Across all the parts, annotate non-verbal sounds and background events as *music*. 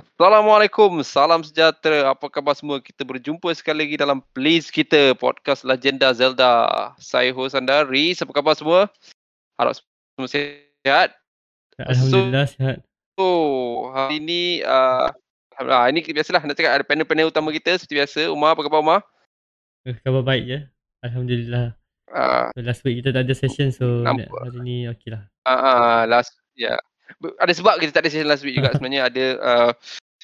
Assalamualaikum, salam sejahtera. Apa khabar semua? Kita berjumpa sekali lagi dalam Please Kita, podcast Legenda Zelda. Saya host anda, Riz. Apa khabar semua? Harap semua sihat. Alhamdulillah so, sihat. So, hari ini, uh, Alhamdulillah, ini biasalah nak cakap ada panel-panel utama kita seperti biasa. Umar, apa khabar Umar? Eh, khabar baik je. Alhamdulillah. Uh, so, last week kita tak ada session, so nampak. hari ni okey lah. Uh, uh, last, ya. Yeah ada sebab kita tak ada session last week juga *laughs* sebenarnya ada uh,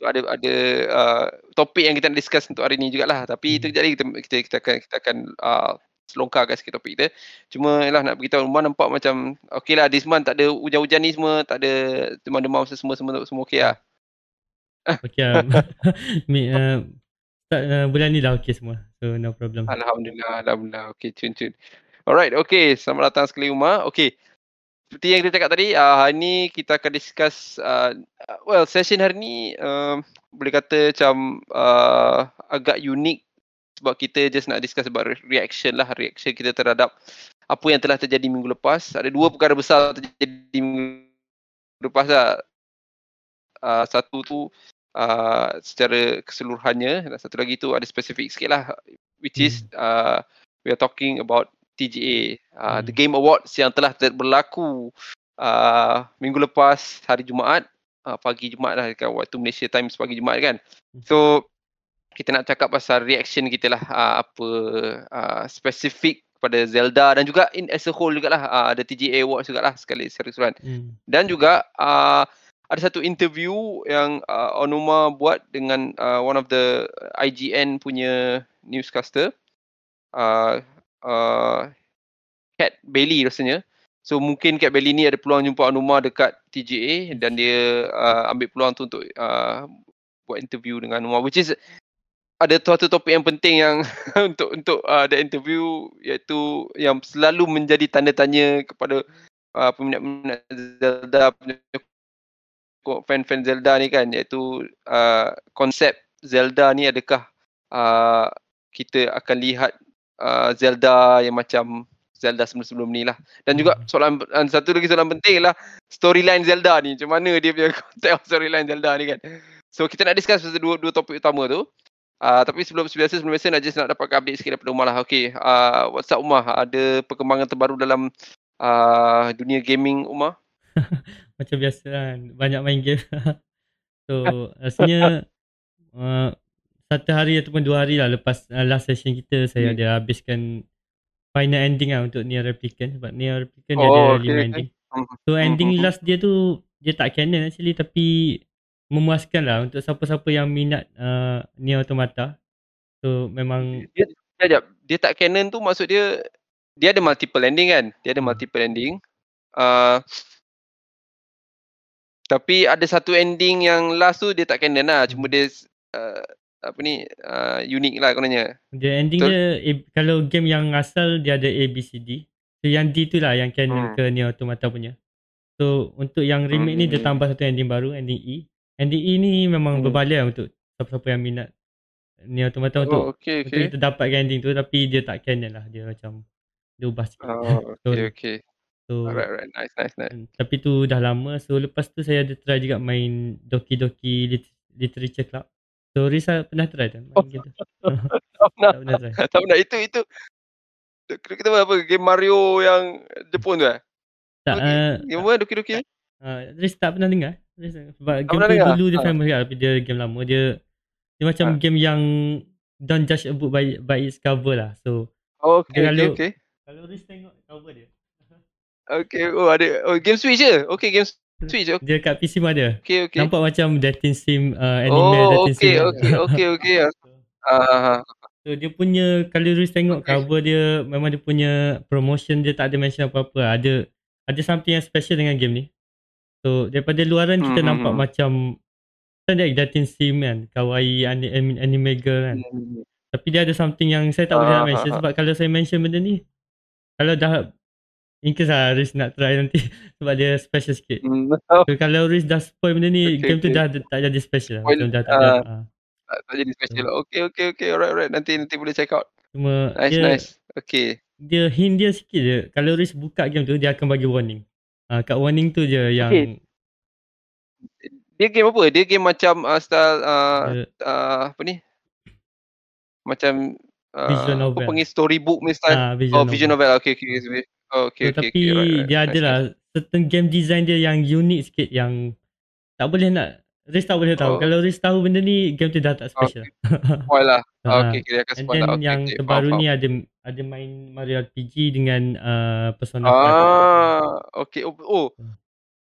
ada ada uh, topik yang kita nak discuss untuk hari ni jugalah. Tapi itu hmm. jadi kita kita kita akan kita akan uh, selongkarkan sikit topik kita. Cuma yalah nak beritahu rumah nampak macam okeylah this month tak ada hujan-hujan ni semua tak ada demam-demam semua semua semua okey lah. *laughs* Okey *laughs* lah uh, uh, bulan ni dah okey semua so no problem. Alhamdulillah alhamdulillah. Okey cun cun alright okey. Selamat datang sekali rumah okey seperti yang kita cakap tadi, uh, hari ni kita akan discuss, uh, well session hari ni uh, boleh kata macam uh, agak unik sebab kita just nak discuss about reaction lah, reaction kita terhadap apa yang telah terjadi minggu lepas. Ada dua perkara besar terjadi minggu lepas lah. Uh, satu tu uh, secara keseluruhannya dan satu lagi tu ada spesifik sikit lah which is uh, we are talking about TGA uh, hmm. The Game Awards yang telah berlaku uh, minggu lepas hari Jumaat uh, pagi Jumaat lah kan waktu Malaysia time pagi Jumaat kan hmm. so kita nak cakap pasal reaction kita lah uh, apa uh, spesifik pada Zelda dan juga in as a whole jugalah uh, ada TGA Awards jugalah sekali secara keseluruhan hmm. dan juga uh, ada satu interview yang uh, Onuma buat dengan uh, one of the IGN punya newscaster uh, uh, Cat Bailey rasanya. So mungkin Cat Bailey ni ada peluang jumpa Anuma dekat TGA dan dia uh, ambil peluang tu untuk uh, buat interview dengan Anuma which is ada satu topik yang penting yang *laughs* untuk untuk uh, the interview iaitu yang selalu menjadi tanda tanya kepada uh, peminat-peminat Zelda fan-fan Zelda ni kan iaitu uh, konsep Zelda ni adakah uh, kita akan lihat uh, Zelda yang macam Zelda sebelum-sebelum ni lah. Dan juga hmm. soalan satu lagi soalan penting lah storyline Zelda ni. Macam mana dia punya *laughs* konsep storyline Zelda ni kan. So kita nak discuss dua, dua topik utama tu. Uh, tapi sebelum biasa sebelum biasa nak just nak dapat update sikit daripada Umar lah. Okay. Uh, what's up Umar? Ada perkembangan terbaru dalam uh, dunia gaming Umar? *laughs* macam biasa kan. Banyak main game. *laughs* so rasanya uh, satu hari ataupun dua hari lah lepas uh, last session kita saya hmm. ada habiskan final ending lah untuk Nier Replicant sebab Nier Replicant oh, dia ada okay, lima okay. ending. Hmm. So ending hmm. last dia tu dia tak canon actually tapi memuaskan lah untuk siapa-siapa yang minat uh, Nier Automata. So memang dia, dia, dia, dia tak canon tu maksud dia dia ada multiple ending kan? Dia ada multiple ending. Uh, tapi ada satu ending yang last tu dia tak canon lah. Cuma dia uh, apa ni uh, unik lah kononnya. Dia ending Betul? dia A, kalau game yang asal dia ada A B C D. So yang D tu lah yang canon hmm. ke Nier Automata punya. So untuk yang remake hmm. ni dia hmm. tambah satu ending baru ending E. Ending E ni memang hmm. berbaloi lah untuk siapa-siapa yang minat Nier Automata oh, untuk okay, okay. kita dapatkan ending tu tapi dia tak canon lah dia macam dia ubah sikit. Oh, *laughs* okay, okay. So, alright, alright. Nice, nice, nice. Hmm, tapi tu dah lama. So, lepas tu saya ada try juga main Doki Doki Literature Club. So Risa pernah try tak main game tu? *laughs* tak pernah. *laughs* tak pernah try. *laughs* tak pernah. Itu itu kita apa game Mario yang Jepun tu eh? Tak uh, game apa Doki Doki? Uh, Riz tak pernah dengar. Riz, sebab game tu dengar? dulu dia ha. famous kan tapi dia game lama dia dia macam ha. game yang don't judge a book by by its cover lah. So oh, okay, kalau, okay, Kalau Riz tengok cover dia. okay, oh ada oh game Switch je. Okay, game Switch okay. Dia kat PC ada. Okay, okay. Nampak macam dating sim uh, anime oh, dating okay, sim. Oh, okay, okay, okay. Uh, *laughs* so dia punya kalau Ruiz tengok okay. cover dia memang dia punya promotion dia tak ada mention apa-apa. Ada ada something yang special dengan game ni. So daripada luaran kita hmm. nampak hmm. macam standard dating sim kan, kawaii anime, anime girl kan. Hmm. Tapi dia ada something yang saya tak boleh uh, nak mention sebab kalau saya mention benda ni kalau dah In case lah Riz nak try nanti *laughs* Sebab dia special sikit mm. so, Kalau Riz dah spoil benda ni okay, Game okay. tu dah tak jadi special lah Macam dah tak uh, ada uh. Tak jadi special so. Okay okay okay Alright alright Nanti nanti boleh check out Cuma Nice dia, nice Okay Dia hint dia sikit je Kalau Riz buka game tu Dia akan bagi warning uh, Kat warning tu je yang okay. Dia game apa? Dia game macam uh, style uh, uh, apa ni? Macam Visual uh, apa novel. panggil storybook punya style. ah visual Oh, visual novel. Okay, okay, okay. Oh, okay, So, okay, tapi okay. Right, right. dia Nice, ada lah certain game design dia yang unik sikit yang tak boleh nak Riz tak boleh tahu. Oh. Kalau Riz tahu benda ni game tu dah tak special. Spoil lah. *laughs* Ah. Okay, okay, dia akan And spoil then lah. Okay, yang okay. terbaru faham, ni faham. ada ada main Mario RPG dengan uh, Persona 5. Ah, okay. Oh, oh.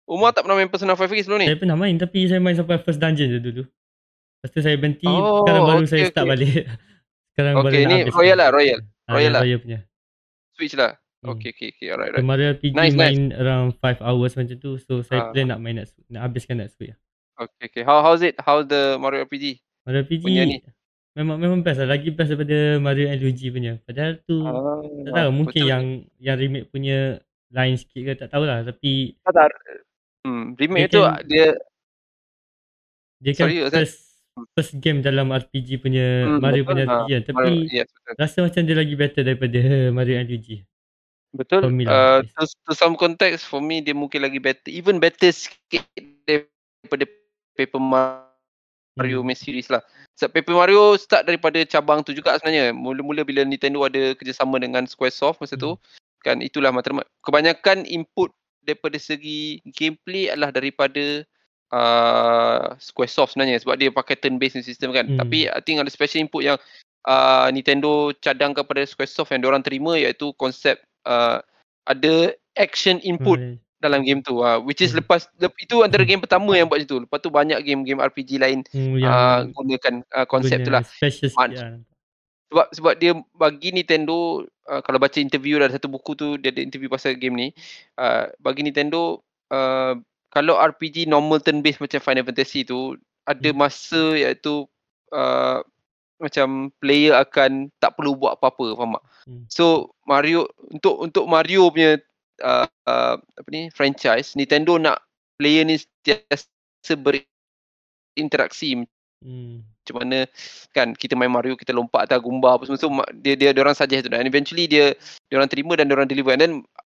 Umar tak pernah main Persona 5 lagi sebelum ni? Saya pernah main tapi saya main sampai first dungeon je dulu. Lepas tu saya berhenti, Oh, sekarang baru okay, saya start okay. balik. *laughs* sekarang baru Okay, nak ni. Royal lah, Royal. Ah, Royal lah. Royal punya. Switch lah. Hmm. Okay, okay, okay. Alright, So, right. Mario RPG Nice, main around 5 hours macam tu. So saya Ah. plan nak main next, nak habiskan next week. Okay, okay. How how's it? How's the Mario RPG? Mario RPG Punya ni. memang memang best lah. Lagi best daripada Mario and Luigi punya. Padahal tu Ah, tak tahu mungkin betul. yang yang remake punya lain sikit ke tak tahulah tapi tak tak. Hmm, remake Dia tu kan- dia dia kan Sorry, Ustaz. first first game dalam RPG punya Hmm, Mario betul. punya Ah, RPG kan. Tapi Mario, yes, betul. rasa macam dia lagi better daripada *laughs* Mario and Luigi. Betul. Uh, to, to some context for me dia mungkin lagi better, even better sikit daripada Paper Mario Hmm. hmm. series lah. Sebab Paper Mario start daripada cabang tu juga sebenarnya. Mula-mula bila Nintendo ada kerjasama dengan Squaresoft masa tu, kan itulah matlamat. Kebanyakan input daripada segi gameplay adalah daripada uh, Squaresoft sebenarnya sebab dia pakai turn based system kan. Hmm. Tapi I think ada special input yang uh, Nintendo cadangkan kepada Squaresoft yang diorang terima iaitu konsep uh, ada action input Hmm. dalam game tu uh, which is Hmm. lepas lep, itu antara game pertama yang buat macam tu. Lepas tu banyak game-game RPG lain Hmm, uh, gunakan uh, konsep tu guna lah. Special Man- sikit lah. Sebab sebab dia bagi Nintendo uh, kalau baca interview ada satu buku tu dia ada interview pasal game ni. Uh, bagi Nintendo uh, kalau RPG normal turn based macam Final Fantasy tu ada Hmm. masa iaitu uh, macam player akan tak perlu buat apa-apa faham tak? Hmm. So Mario untuk untuk Mario punya uh, uh, apa ni franchise Nintendo nak player ni sentiasa berinteraksi Hmm. macam mana kan kita main Mario kita lompat atas gumba apa semua so dia dia dia orang suggest tu dan eventually dia dia orang terima dan dia orang deliver and then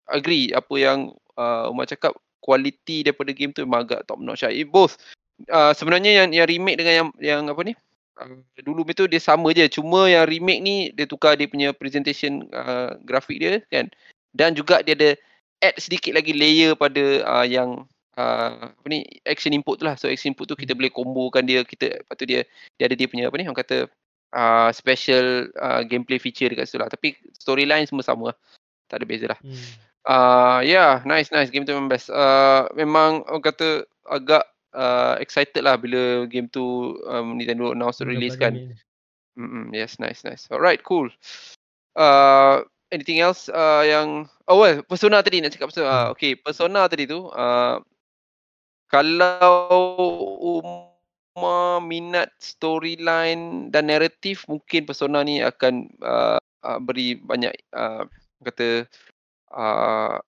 agree apa yang uh, Umar cakap quality daripada game tu memang agak top notch lah. It both uh, sebenarnya yang yang remake dengan yang yang apa ni uh, dulu itu dia sama je. Cuma yang remake ni dia tukar dia punya presentation uh, grafik dia kan? Dan juga dia ada add sedikit lagi layer pada uh, yang uh, apa ni action input tu lah. So action input tu kita boleh combokan dia kita lepas tu dia dia ada dia punya apa ni orang kata uh, special uh, gameplay feature dekat situ lah. Tapi storyline semua sama lah. tak ada beza lah. Hmm. uh, yeah nice nice. Game tu memang best. Uh, memang orang kata agak uh, excited lah bila game tu um, Nintendo announce to release kan. Mm-mm, yes, nice, nice. Alright, cool. Uh, anything else uh, yang oh well, Persona tadi nak cakap Persona. Uh, Hmm. okay, Persona tadi tu uh, kalau Umar minat storyline dan naratif mungkin Persona ni akan uh, uh, beri banyak uh, kata uh,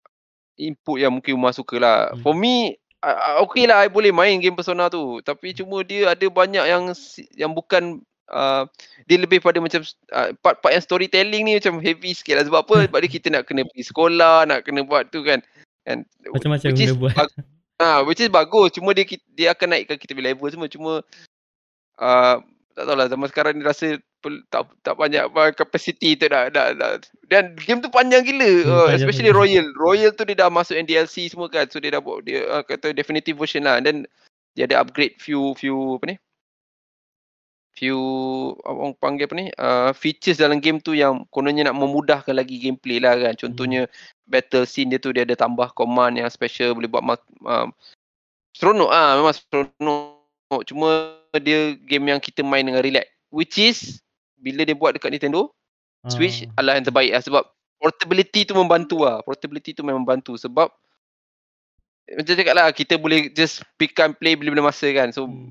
input yang mungkin Umar suka lah. Hmm. For me uh, okay lah I boleh main game Persona tu. Tapi cuma dia ada banyak yang yang bukan uh, dia lebih pada macam uh, part-part yang storytelling ni macam heavy sikit lah. Sebab apa? Sebab dia kita nak kena pergi sekolah nak kena buat tu kan. And Macam-macam which is benda buat. ah which is bagus. Cuma dia dia akan naikkan kita punya level semua. Cuma uh, tak tahulah zaman sekarang ni rasa tak tak banyak apa capacity tu dah, dah, dah dan game tu panjang gila Hmm, uh, panjang, especially panjang. Royal. Royal tu dia dah masuk yang DLC semua kan so dia dah buat dia uh, kata definitive version lah. And then dia ada upgrade few few apa ni? Few orang panggil apa ni? Uh, features dalam game tu yang kononnya nak memudahkan lagi gameplay lah kan. Contohnya battle scene dia tu dia ada tambah command yang special boleh buat um, seronok ah memang seronok. Cuma dia game yang kita main dengan relax. Which is bila dia buat dekat Nintendo Switch Ah. adalah yang terbaik lah sebab portability tu membantu lah portability tu memang membantu sebab macam cakap lah kita boleh just pick and play bila-bila masa kan so Hmm.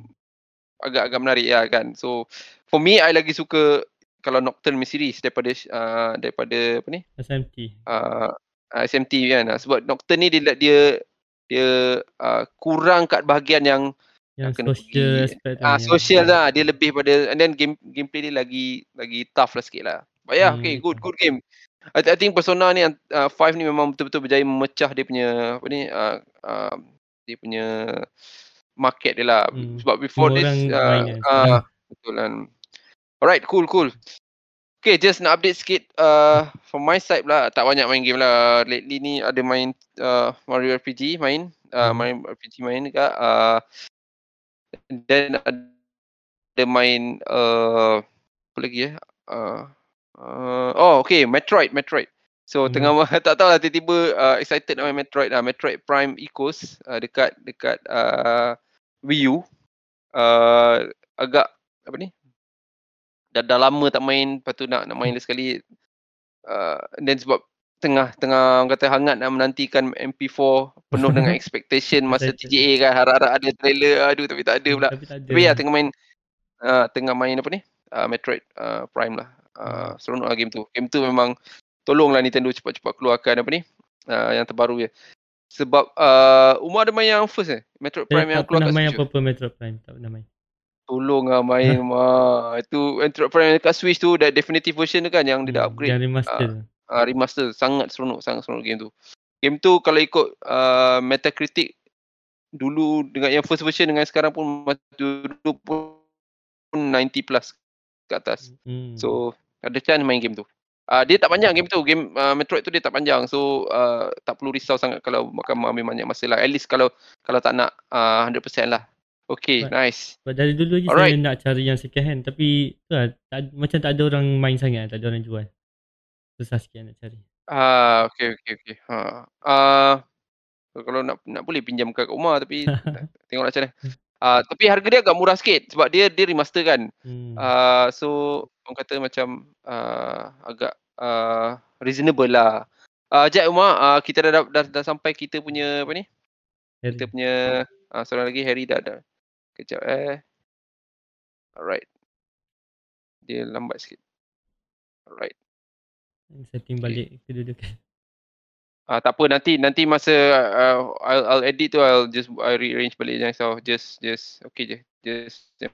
agak-agak menarik lah kan. So for me I lagi suka kalau Nocturne series daripada uh, daripada apa ni? SMT. Uh, SMT kan. Sebab Nocturne ni dia dia dia uh, kurang kat bahagian yang Yang kena social pergi- aspect ah yang- social lah. Dia lebih pada and then game gameplay dia lagi lagi tough lah sikit lah. But yeah, Hmm, okay, good good game. I, I think Persona ni uh, 5 ni memang betul-betul berjaya memecah dia punya apa ni uh, uh, dia punya market dia lah. Hmm. Sebab before Semua this, uh, kan uh, betul kan. Alright, cool, cool. Okay, just nak update sikit uh, from my side lah. Tak banyak main game lah. Lately ni ada main uh, Mario RPG main. Uh, Hmm. Mario RPG main dekat. Uh, then ada main uh, apa lagi eh? Uh, uh, oh, okay. Metroid, Metroid. So Hmm. tengah *laughs* tak tahu lah tiba-tiba uh, excited nak main Metroid lah. Metroid Prime Ecos uh, dekat dekat uh, Wii U. Uh, agak apa ni? Dah, dah lama tak main, lepas tu nak nak main sekali. Uh, then sebab tengah tengah orang kata hangat nak menantikan MP4 penuh dengan *laughs* expectation masa. TGA kan harap-harap ada trailer aduh tapi tak ada pula. Tapi tak ada. Tapi ya tengah main uh, tengah main apa ni? Uh, Metroid uh, Prime lah. Uh, Hmm. seronok lah game tu. Game tu memang tolonglah Nintendo cepat-cepat keluarkan apa ni? Uh, yang terbaru je. Sebab uh, Umar ada main yang first eh? Metroid Saya Prime yang tak keluar pernah kat main Switch. tu? apa-apa Metro Prime. Tak pernah main. Tolong lah main *laughs* mah. Itu Metroid Prime yang dekat Switch tu that definitive version tu kan yang dia dah Hmm, upgrade. Yang remaster. tu. Uh, remaster sangat seronok sangat seronok game tu. Game tu kalau ikut uh, Metacritic dulu dengan yang first version dengan sekarang pun dulu pun 90 plus ke atas. Hmm. So ada chance main game tu. Uh, dia tak panjang game tu. Game uh, Metroid tu dia tak panjang. So uh, tak perlu risau sangat kalau makan ambil banyak masa lah. At least kalau kalau tak nak uh, 100% lah. Okay, But- nice. Sebab dari dulu je Alright. saya nak cari yang second hand tapi tu lah, tak, macam tak ada orang main sangat, tak ada orang jual. Susah sikit nak cari. Ah, okay, okay, okay. Ha. Uh, kalau nak nak boleh pinjam kat rumah tapi *laughs* tengok macam mana. Ah, tapi harga dia agak murah sikit sebab dia dia remaster kan. Hmm. Ah, so orang kata macam ah, agak ah, reasonable lah. Ah, Jad Umar, ah, kita dah, dah, dah, dah sampai kita punya apa ni? Harry. Kita punya ah, seorang lagi Harry dah ada. Kejap eh. Alright. Dia lambat sikit. Alright. Setting balik kedudukan. Ah tak apa nanti nanti masa uh, I'll, I'll edit tu I'll just I rearrange balik jangan risau. Just just okay je. Just yang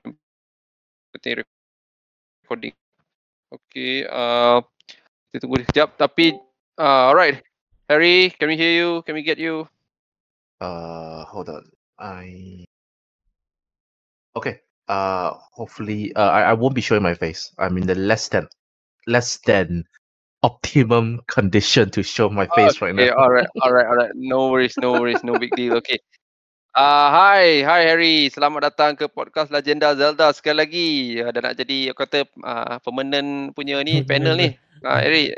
penting recording. Okay, uh, kita tunggu dia sekejap tapi uh, alright. Harry, can we hear you? Can we get you? Uh, hold on. I. Okay. Uh, hopefully, uh, I, I won't be showing my face. I'm in the less than, less than optimum condition to show my face right Okay, now. alright, alright, alright. No worries, no worries, no big deal. Okay. Uh, hi, hi Harry. Selamat datang ke podcast Legenda Zelda sekali lagi. Uh, dah nak jadi aku kata uh, permanent punya ni *laughs* panel ni. member. Uh, Harry.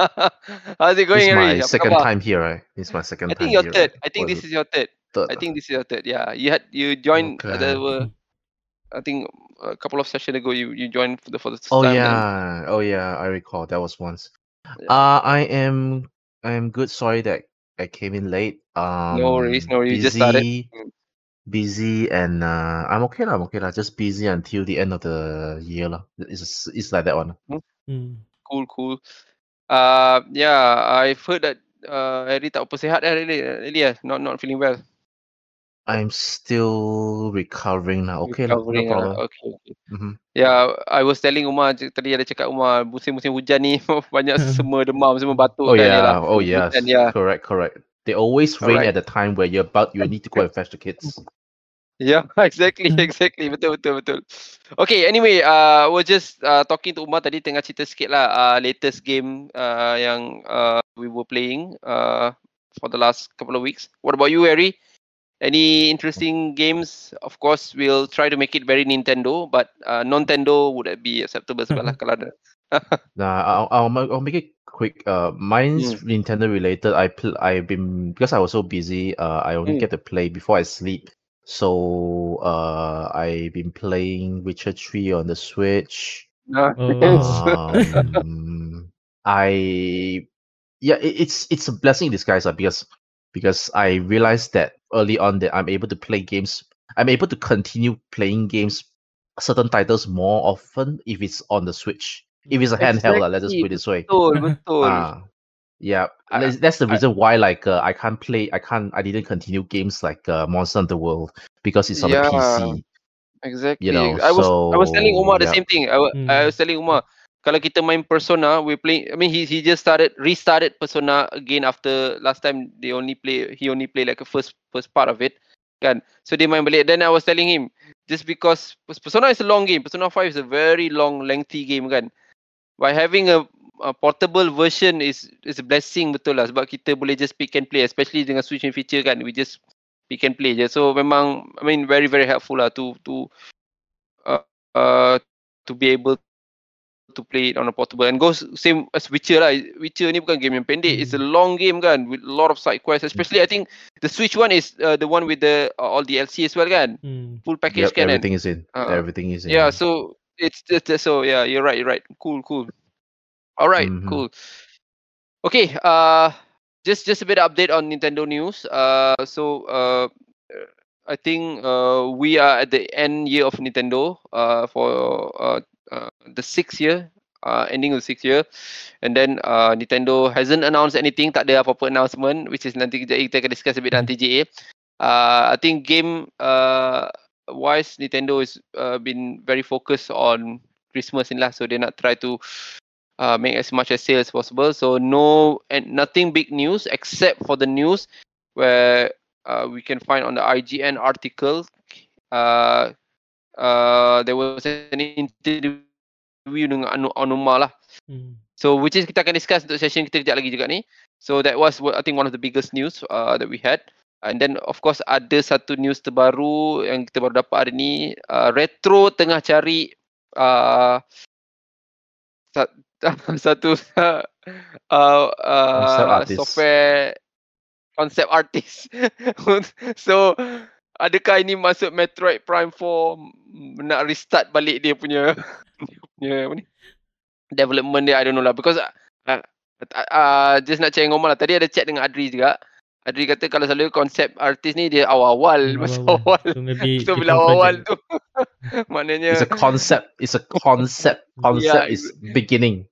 *laughs* How's it going It's Harry? my Apa second khabar? time here, right? It's my I second time think your here. third. right? I think this is your third. third. I think this is your third. Yeah, you had you joined Okay. the I think a couple of sessions ago you you joined for the for the first Oh time. then- yeah, oh yeah, I recall that was once. Yeah. Uh, I am, I am good. Sorry that I came in late. Um, No worries, no worries, you just started. busy, Mm. and uh, I'm okay lah. I'm okay lah. Just busy until the end of the year lah. It's it's like that one. Hmm. Cool, cool. Uh, yeah, I've heard that uh, Harry tak apa sihat eh, really, really eh, not not feeling well. I'm still recovering now. Okay lah, no Recovering ah. problem. Okay, okay. Mhm. Yeah, I was telling Umar tadi ada cakap Umar musim-musim hujan ni *laughs* banyak *laughs* semua demam, semua batuk Oh kan ni yeah, lah. oh yes, Hujan, yeah. correct, correct. They always rain Alright. at the time where you're about you need to go *laughs* and fetch the kids. Yeah, exactly, exactly. Betul, betul, betul. Okay, anyway, uh, we're just uh, talking to Umar tadi tengah cerita sikit lah uh, latest game uh, yang uh, we were playing uh, for the last couple of weeks. What about you, Harry? Any interesting games? Of course, we'll try to make it very Nintendo, but uh, non-Tendo would that be acceptable sebab lah *laughs* kalau ada. *laughs* Nah, I'll, I'll, I'll make it quick. Uh, mine's Nintendo related. I pl- I've been because I was so busy. Uh, I only Mm. get to play before I sleep. So uh, I've been playing Witcher Three on the Switch. Nah, Oh. Um, *laughs* I yeah, it, it's it's a blessing in disguise uh, because because I realized that early on that I'm able to play games. I'm able to continue playing games, certain titles more often if it's on the Switch. If it's a handheld, uh, let's just put it this way. betul, *laughs* betul. Ah, yeah, I- that's, that's the I- reason why like uh, I can't play. I can't. I didn't continue games like uh, Monster Hunter World because it's on Yeah. the PC. Exactly. You know, I was I was telling so, Umar the same thing. I, wa- I Hmm. was telling Umar kalau kita main Persona, we play. I mean, he he just started restarted Persona again after last time they only play. He only play like a first first part of it. kan. So dia main balik. Then I was telling him, just because Persona is a long game. Persona 5 is a very long, lengthy game kan. By having a, a portable version is is a blessing betul lah. Sebab kita boleh just pick and play. Especially dengan Switch in feature kan. We just pick and play je. So memang, I mean very very helpful lah to to uh, uh, to be able to play it on a portable and goes same as Witcher lah. Witcher ni bukan game yang pendek. It's a hmm. long game kan with a lot of side quests. Especially I think the Switch one is uh, the one with the uh, all DLC as well kan. Hmm. Full package yep, kan. Everything is in. Uh, everything is in. Yeah, so it's just so yeah, you're right, you're right. Cool, cool. All right, mm-hmm. cool. Okay, uh just just a bit of update on Nintendo news. Uh so uh I think uh we are at the end year of Nintendo uh for uh, the sixth year, uh, ending of the sixth year, and then uh, Nintendo hasn't announced anything. Tak ada apa-apa announcement, which is nanti kita, kita akan discuss a bit dalam TGA. Uh, I think game uh, wise, Nintendo has uh, been very focused on Christmas ni lah, so they not try to uh, make as much as sales as possible. So no and nothing big news except for the news where uh, we can find on the IGN article. Uh, uh, there was an interview dengan Anu Anuma lah. Hmm. So which is kita akan discuss untuk session kita kejap lagi juga ni. So that was what I think one of the biggest news uh, that we had. And then of course ada satu news terbaru yang kita baru dapat hari ni. Uh, Retro tengah cari uh, *laughs* satu *laughs* uh, uh, software concept artist. *laughs* so adakah ini masuk Metroid Prime 4 nak restart balik dia punya dia *laughs* punya apa ni? Development dia I don't know lah. Because uh, uh, uh, just nak cakap ngomong lah. Tadi ada chat dengan Adri juga. Adri kata kalau selalu konsep artis ni dia awal-awal masa awal, awal. So, maybe *laughs* so bila awal tu *laughs* maknanya it's a concept it's a concept concept yeah, is beginning.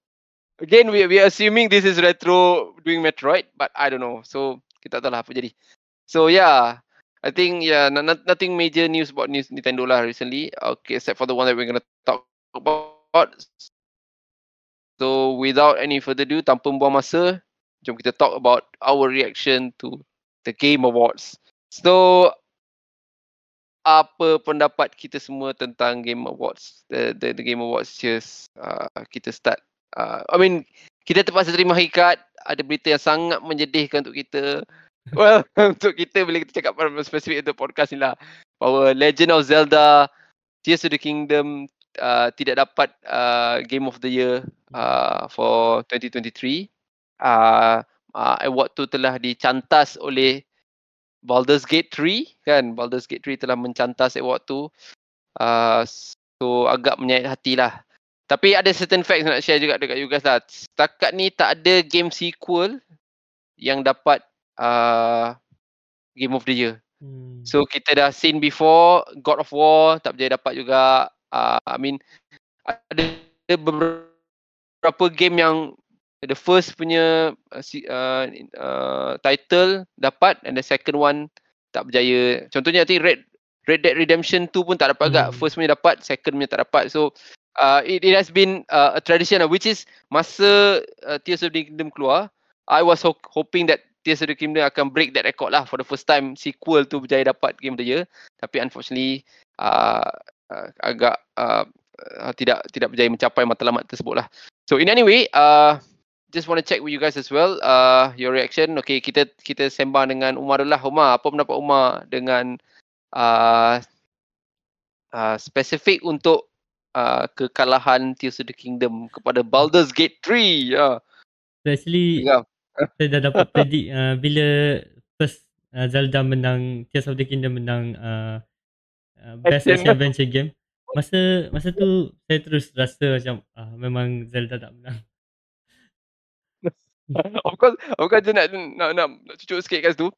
Again we we assuming this is retro doing Metroid but I don't know. So kita tak tahu lah apa jadi. So yeah I think yeah, n- n- nothing major news about news Nintendo lah recently. Okay, except for the one that we're gonna talk about. So without any further ado, tanpa buang masa, jom kita talk about our reaction to the Game Awards. So apa pendapat kita semua tentang Game Awards? The the, the Game Awards just uh, kita start. Uh, I mean kita terpaksa terima hakikat ada berita yang sangat menyedihkan untuk kita well, *laughs* untuk kita bila kita cakap pada spesifik untuk podcast ni lah. Bahawa Legend of Zelda Tears of the Kingdom uh, tidak dapat uh, Game of the Year uh, for 2023. Uh, uh, award tu telah dicantas oleh Baldur's Gate 3 kan. Baldur's Gate 3 telah mencantas award tu. Uh, so agak menyayat hati lah. Tapi ada certain facts nak share juga dekat you guys lah. Setakat ni tak ada game sequel yang dapat uh, Game of the Year. Hmm. So kita dah seen before God of War tak berjaya dapat juga. Uh, I mean ada beberapa game yang the first punya uh, uh, uh, title dapat and the second one tak berjaya. Contohnya I think Red Red Dead Redemption 2 pun tak dapat hmm. agak. First punya dapat, second punya tak dapat. So uh, it, it has been uh, a tradition which is masa uh, Tears of the Kingdom keluar, I was ho- hoping that Tears of the Kingdom akan break that record lah for the first time sequel tu berjaya dapat Game of the Year. Tapi unfortunately uh, uh, agak uh, uh, tidak tidak berjaya mencapai matlamat tersebut lah. So in any way, uh, just want to check with you guys as well. Uh, your reaction. Okay, kita kita sembang dengan Umar dulu lah. Umar, apa pendapat Umar dengan uh, uh, spesifik untuk uh, kekalahan Tears of the Kingdom kepada Baldur's Gate 3? Yeah. Actually, yeah saya dah dapat predict uh, bila first uh, Zelda menang Tears of the Kingdom menang uh, uh, best action adventure game masa masa tu saya terus rasa macam uh, memang Zelda tak menang *laughs* of course of course dia nak nak nak, nak cucuk sikit kat situ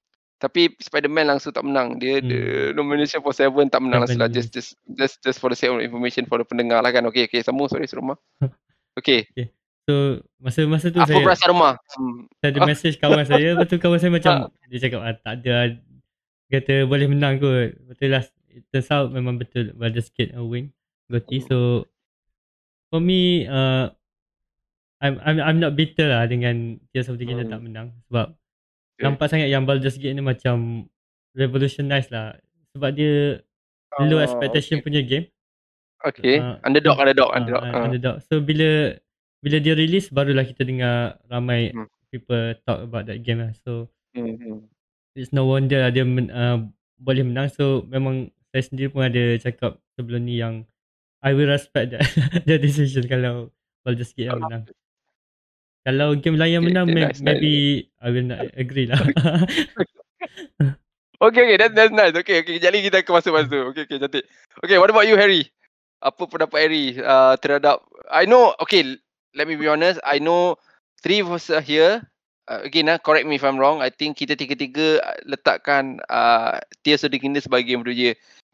tapi Spider-Man langsung tak menang. Dia, hmm. dia nomination for Seven tak menang langsung lah. Just, just, just, just for the sake of information for the pendengar lah kan. Okay, okay. Sama, sorry, Suruma. *laughs* Okay. okay. So masa masa tu Apa saya perasaan rumah? Hmm. Saya ada message kawan saya, lepas tu kawan saya macam *laughs* dia cakap ah, tak ada kata boleh menang kot. Betul lah. It turns out memang betul Baldur's Gate a win. Goti. So for me uh, I'm I'm I'm not bitter lah dengan Tears of the Kingdom hmm. tak menang sebab okay. nampak sangat yang Baldur's Gate ni macam revolutionize lah sebab dia low Oh, expectation okay. punya game. Okay. Ah, underdog, underdog, Ah, underdog. ah, Ah. underdog. So bila bila dia release barulah kita dengar ramai Hmm. people talk about that game lah. So Hmm, hmm. it's no wonder lah dia men, uh, boleh menang. So memang saya sendiri pun ada cakap sebelum ni yang I will respect that, *laughs* that decision kalau Baldur's Gate yang menang. Kalau game lain yang menang okay, may, nice, nice. maybe I will not *laughs* agree lah. Okay, okay, that's, that's nice. Okay, okay, lagi kita akan masuk masuk. Okay, okay, cantik. Okay, what about you, Harry? Apa pendapat Harry uh, terhadap, I know, okay, let me be honest, I know three of us are here. Uh, again, uh, correct me if I'm wrong. I think kita tiga-tiga uh, letakkan uh, Tears of the Kingdom sebagai game.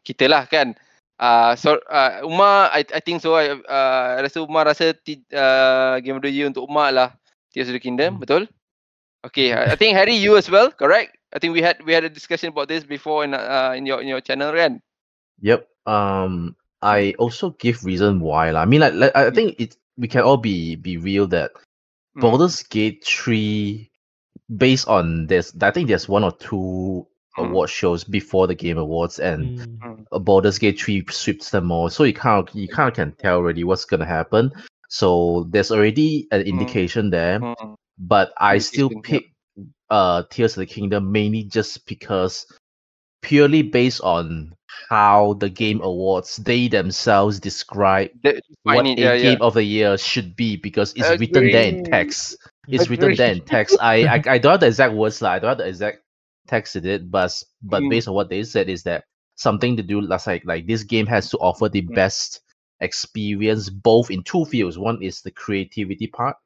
Kita lah kan. Uh, so, uh, Umar, I, I think so. I uh, rasa Umar rasa ti, uh, game of untuk Umar lah Tears of the Kingdom, Hmm. betul? Okay, I, I think Harry, you as well, correct? I think we had we had a discussion about this before in uh, in your in your channel, kan? Yep. Um, I also give reason why lah. I mean, like, like I think it we can all be be real that Mm. Baldur's Gate three, based on this, I think there's one or two Mm. award shows before the Game Awards, and Hmm. uh, Baldur's Gate 3 sweeps them all. So you kind of you kind of can tell already what's gonna happen. So there's already an Mm. indication there. Mm. But I still pick uh Tears of the Kingdom mainly just because purely based on how the game awards they themselves describe what a yeah, yeah. game of the year should be because it's written there in text. It's written there in text. I, I *laughs* I don't have the exact words lah. I don't have the exact text in it, but but Mm. based on what they said is that something to do like like this game has to offer the Mm. best experience both in two fields. One is the creativity part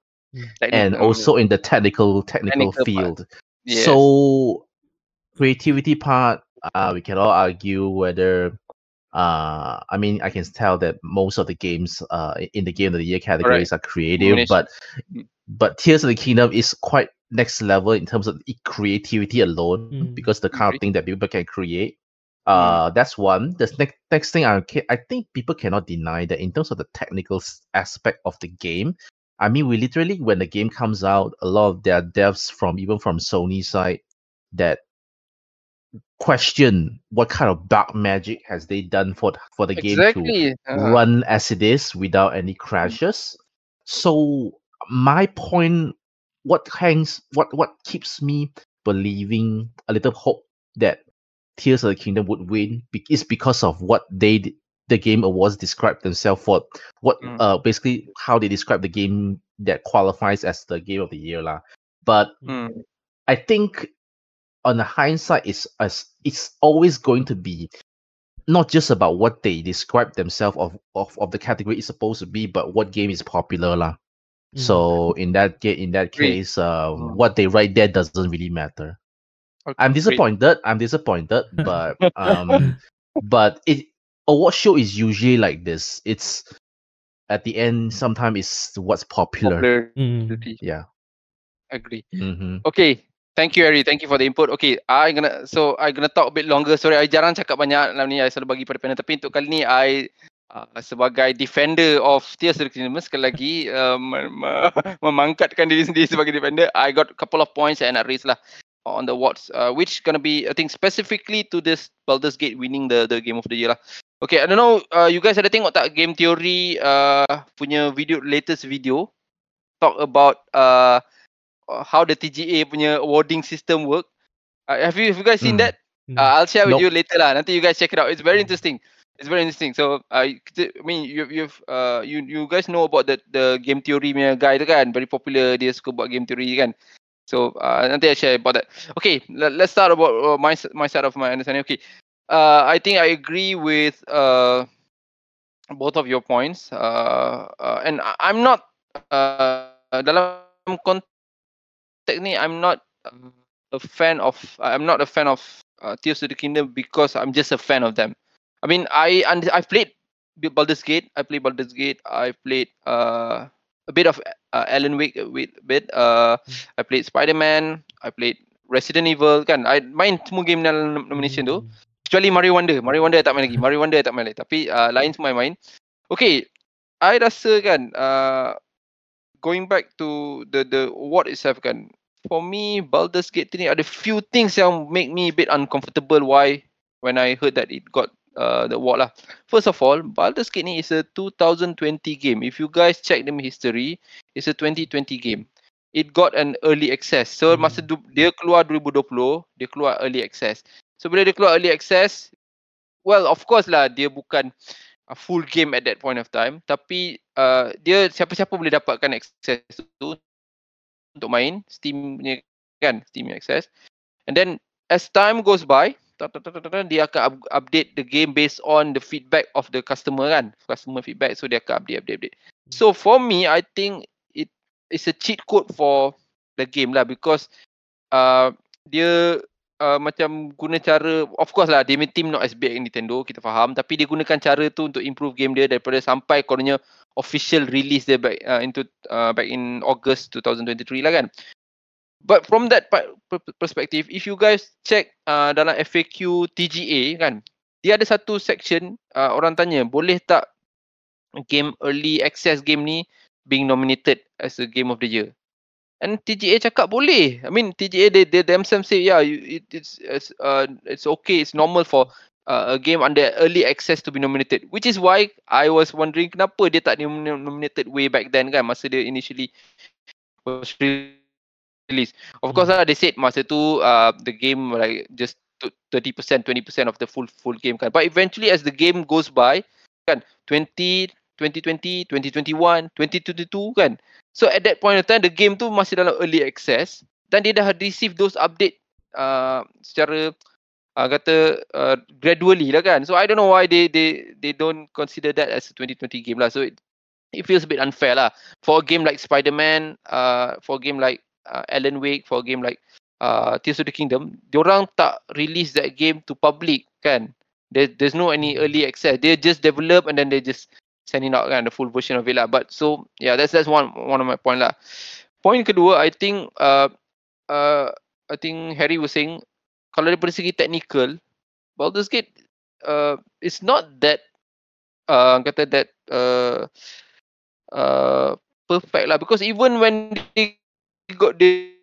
and also in the technical technical, Technical field. yes. So creativity part, uh, we can all argue whether uh I mean I can tell that most of the games uh in the game of the year categories are creative, Nomination. but Mm. but Tears of the Kingdom is quite next level in terms of creativity alone Mm. because the kind of thing that people can create. Mm. Uh, that's one. The next next thing I ca- I think people cannot deny that in terms of the technical aspect of the game, I mean, we literally when the game comes out, a lot of their devs from even from Sony side that question what kind of dark magic has they done for for the game to exactly. Uh, run as it is without any crashes. So my point, what hangs, what what keeps me believing a little hope that Tears of the Kingdom would win is because of what they the game awards describe themselves for what Mm. uh basically how they describe the game that qualifies as the game of the year lah. But mm, I think on the hindsight is as it's always going to be not just about what they describe themselves of, of of the category is supposed to be, but what game is popular lah. Mm. So in that ga- in that case, uh, Mm. what they write there doesn't really matter. okay, I'm great. disappointed. I'm disappointed, *laughs* but um, but it award show is usually like this. It's at the end. Sometimes it's what's popular. Mm. Yeah. Agree. Mm-hmm. Okay. Thank you, Harry. Thank you for the input. Okay, I gonna so I gonna talk a bit longer. Sorry, I jarang cakap banyak dalam ni. I selalu bagi pada panel. Tapi untuk kali ni, I uh, sebagai defender of Tears of the Kingdom sekali lagi me- *laughs* memangkatkan diri sendiri sebagai defender. I got a couple of points and I raised lah on the awards, uh, which gonna be I think specifically to this Baldur's Gate winning the the game of the year lah. Okay, I don't know. Uh, you guys ada tengok tak game theory uh, punya video latest video talk about uh, how the TGA punya awarding system work. Uh, have you have you guys seen Mm. that? Mm. Uh, I'll share with Nope. you later lah. Nanti you guys check it out. It's very Mm. interesting. It's very interesting. So uh, I mean you you've uh you you guys know about the the game theory punya guy tu kan? Very popular dia suka buat game theory kan. So uh, nanti I share about that. Okay, let, let's start about uh, my my side of my understanding. Okay, uh, I think I agree with uh both of your points. Uh, uh and I'm not uh dalam konteks ni I'm not uh, a fan of I'm not a fan of uh, Tears of the Kingdom because I'm just a fan of them. I mean I and I've played Baldur's Gate. I played Baldur's Gate. I played uh, a bit of uh, Alan Wake a bit. Uh, I played Spider-Man. I played Resident Evil kan. I main semua game dalam nomination tu. Mm. Kecuali Mario Wonder. Mario Wonder tak main lagi. Mario Wonder tak main lagi. Tapi uh, lain semua I main. Okay. I rasa kan uh, going back to the the award itself kan. For me, Baldur's Gate ni ada few things yang make me a bit uncomfortable why when I heard that it got uh, the award lah. First of all, Baldur's Gate ni is a 2020 game. If you guys check the history, it's a 2020 game. It got an early access. So hmm. masa du- dia keluar 2020, dia keluar early access. So bila dia keluar early access, well of course lah dia bukan a full game at that point of time, tapi uh, dia siapa-siapa boleh dapatkan access tu untuk main Steam punya kan, Steam access. And then as time goes by, dia akan update the game based on the feedback of the customer kan. Customer feedback so dia akan update update update. So for me i think it is a cheat code for the game lah because uh, dia uh, macam guna cara of course lah dia team not as big as Nintendo kita faham tapi dia gunakan cara tu untuk improve game dia daripada sampai kononnya official release dia back uh, into uh, back in August 2023 lah kan But from that perspective, if you guys check uh, dalam FAQ TGA kan, dia ada satu section uh, orang tanya, boleh tak game early access game ni being nominated as a game of the year? And TGA cakap boleh. I mean TGA they, they themselves say yeah, it, it's it's uh it's okay, it's normal for uh, a game under early access to be nominated. Which is why I was wondering kenapa dia tak nominated way back then kan masa dia initially was release. Of course lah, they said masa tu uh, the game like just 30%, 20% of the full full game kan. But eventually as the game goes by, kan, 20, 2020, 2021, 2022 kan. So at that point of time, the game tu masih dalam early access dan dia dah receive those update uh, secara uh, kata uh, gradually lah kan. So I don't know why they they they don't consider that as a 2020 game lah. So it, it feels a bit unfair lah. For a game like Spider-Man, uh, for a game like uh, Alan Wake for a game like uh, Tears of the Kingdom, diorang tak release that game to public kan. There, there's no any early access. They just develop and then they just sending out kan the full version of it lah. But so yeah, that's that's one one of my point lah. Point kedua, I think uh, uh, I think Harry was saying kalau dari segi technical, Baldur's Gate uh, it's not that uh, kata that uh, uh, perfect lah because even when they got they,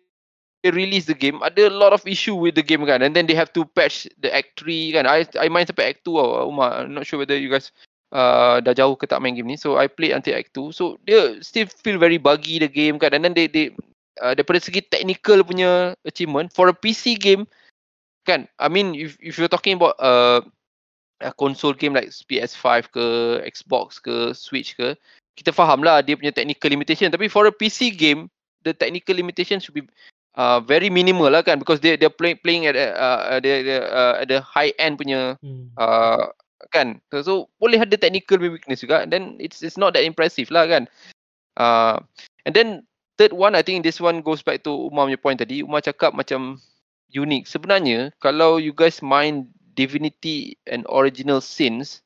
they release the game ada a lot of issue with the game kan and then they have to patch the act 3 kan I I main sampai act 2 tau Umar I'm not sure whether you guys uh, dah jauh ke tak main game ni. So I play until act 2 so dia still feel very buggy the game kan. And then they they uh, daripada segi technical punya achievement for a PC game kan I mean if if you're talking about uh, a console game like PS5 ke Xbox ke Switch ke kita faham lah dia punya technical limitation. Tapi for a PC game the technical limitations should be uh, very minimal lah kan. Because they they playing playing at uh, the the uh, at the high end punya hmm. uh, kan? So, so boleh ada technical weakness juga. Then it's it's not that impressive lah kan? Uh, and then third one I think this one goes back to Umar punya point tadi. Umar cakap macam unique. Sebenarnya kalau you guys mind divinity and original sins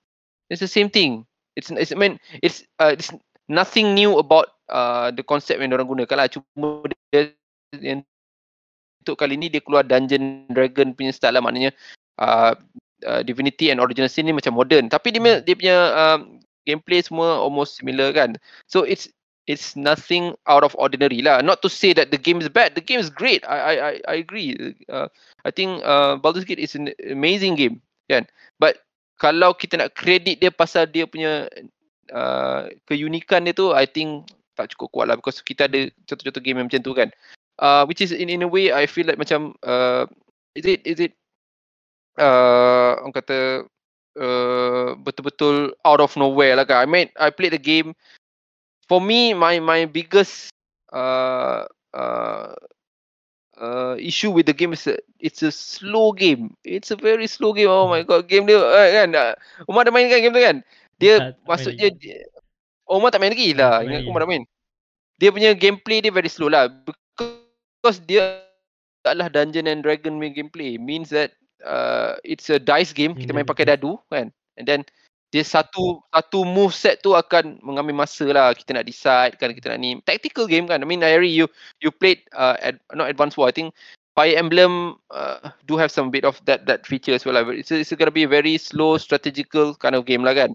it's the same thing. It's it's I mean it's uh, it's nothing new about uh, the concept yang orang gunakan lah. Cuma dia yang untuk kali ni dia keluar dungeon dragon punya style lah. Maknanya uh, uh, divinity and original sin ni macam modern. Tapi dia hmm. dia punya uh, gameplay semua almost similar kan. So it's it's nothing out of ordinary lah. Not to say that the game is bad. The game is great. I i i agree. Uh, i think uh, Baldur's Gate is an amazing game kan? But kalau kita nak credit dia pasal dia punya uh, keunikan dia tu i think tak cukup kuat lah. Because kita ada contoh-contoh game yang macam tu kan. Uh, which is in in a way I feel like macam uh, is it is it uh, orang kata uh, betul-betul out of nowhere lah kan. I mean I played the game. For me my my biggest uh, uh, uh, issue with the game is a, it's a slow game. It's a very slow game. Oh my god, game dia uh, kan. Uh, Umar dah main kan game tu kan? Dia maksudnya Oh, Umar tak main lagi lah. Ingat aku Umar dah main. Dia punya gameplay dia very slow lah. Because dia adalah Dungeon and Dragon main gameplay. Means that uh, it's a dice game. Kita main pakai dadu kan. And then dia satu satu move set tu akan mengambil masa lah. Kita nak decide kan kita nak ni. Tactical game kan. I mean, Harry, you you played uh, ad, not Advanced War. I think Fire Emblem uh, do have some bit of that that feature as well. Lah. It's, it's gonna be a very slow strategical kind of game lah kan.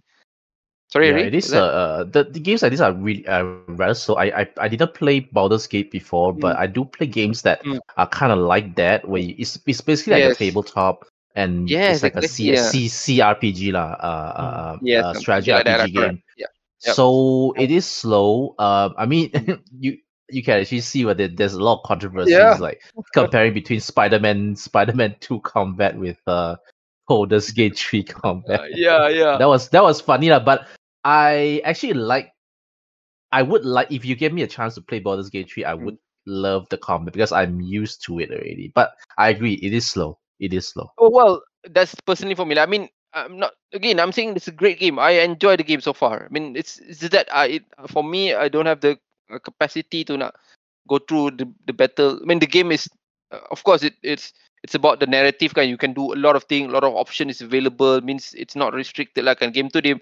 Sorry, yeah, it is. Uh, uh, the, the games like these are really uh, rather so. I, I I didn't play Baldur's Gate before, mm. but I do play games that mm. are kind of like that, where you, it's it's basically like yes. a tabletop, and Yes, it's like a C- exactly, yeah. C- CRPG lah, uh, uh, uh, Yes, uh, strategy like RPG game. Yeah. Yep. So it is slow. Um, I mean, *laughs* you you can actually see where there's a lot of controversies, Yeah. like comparing between Spider-Man Spider-Man *laughs* Two combat with uh Baldur's Gate Three *laughs* combat. Uh, yeah, yeah. that was that was funny. But I actually like. I would like if you give me a chance to play Baldur's Gate Three. I Mm. would love the combat because I'm used to it already. But I agree, it is slow. It is slow. Oh well, that's personally for me. I mean, I'm not again. I'm saying it's a great game. I enjoy the game so far. I mean, it's it's that I it, for me I don't have the uh, capacity to not go through the the battle. I mean, the game is uh, of course it it's it's about the narrative kan. You can do a lot of things, a lot of options is available. Means it's not restricted like a Game tu dia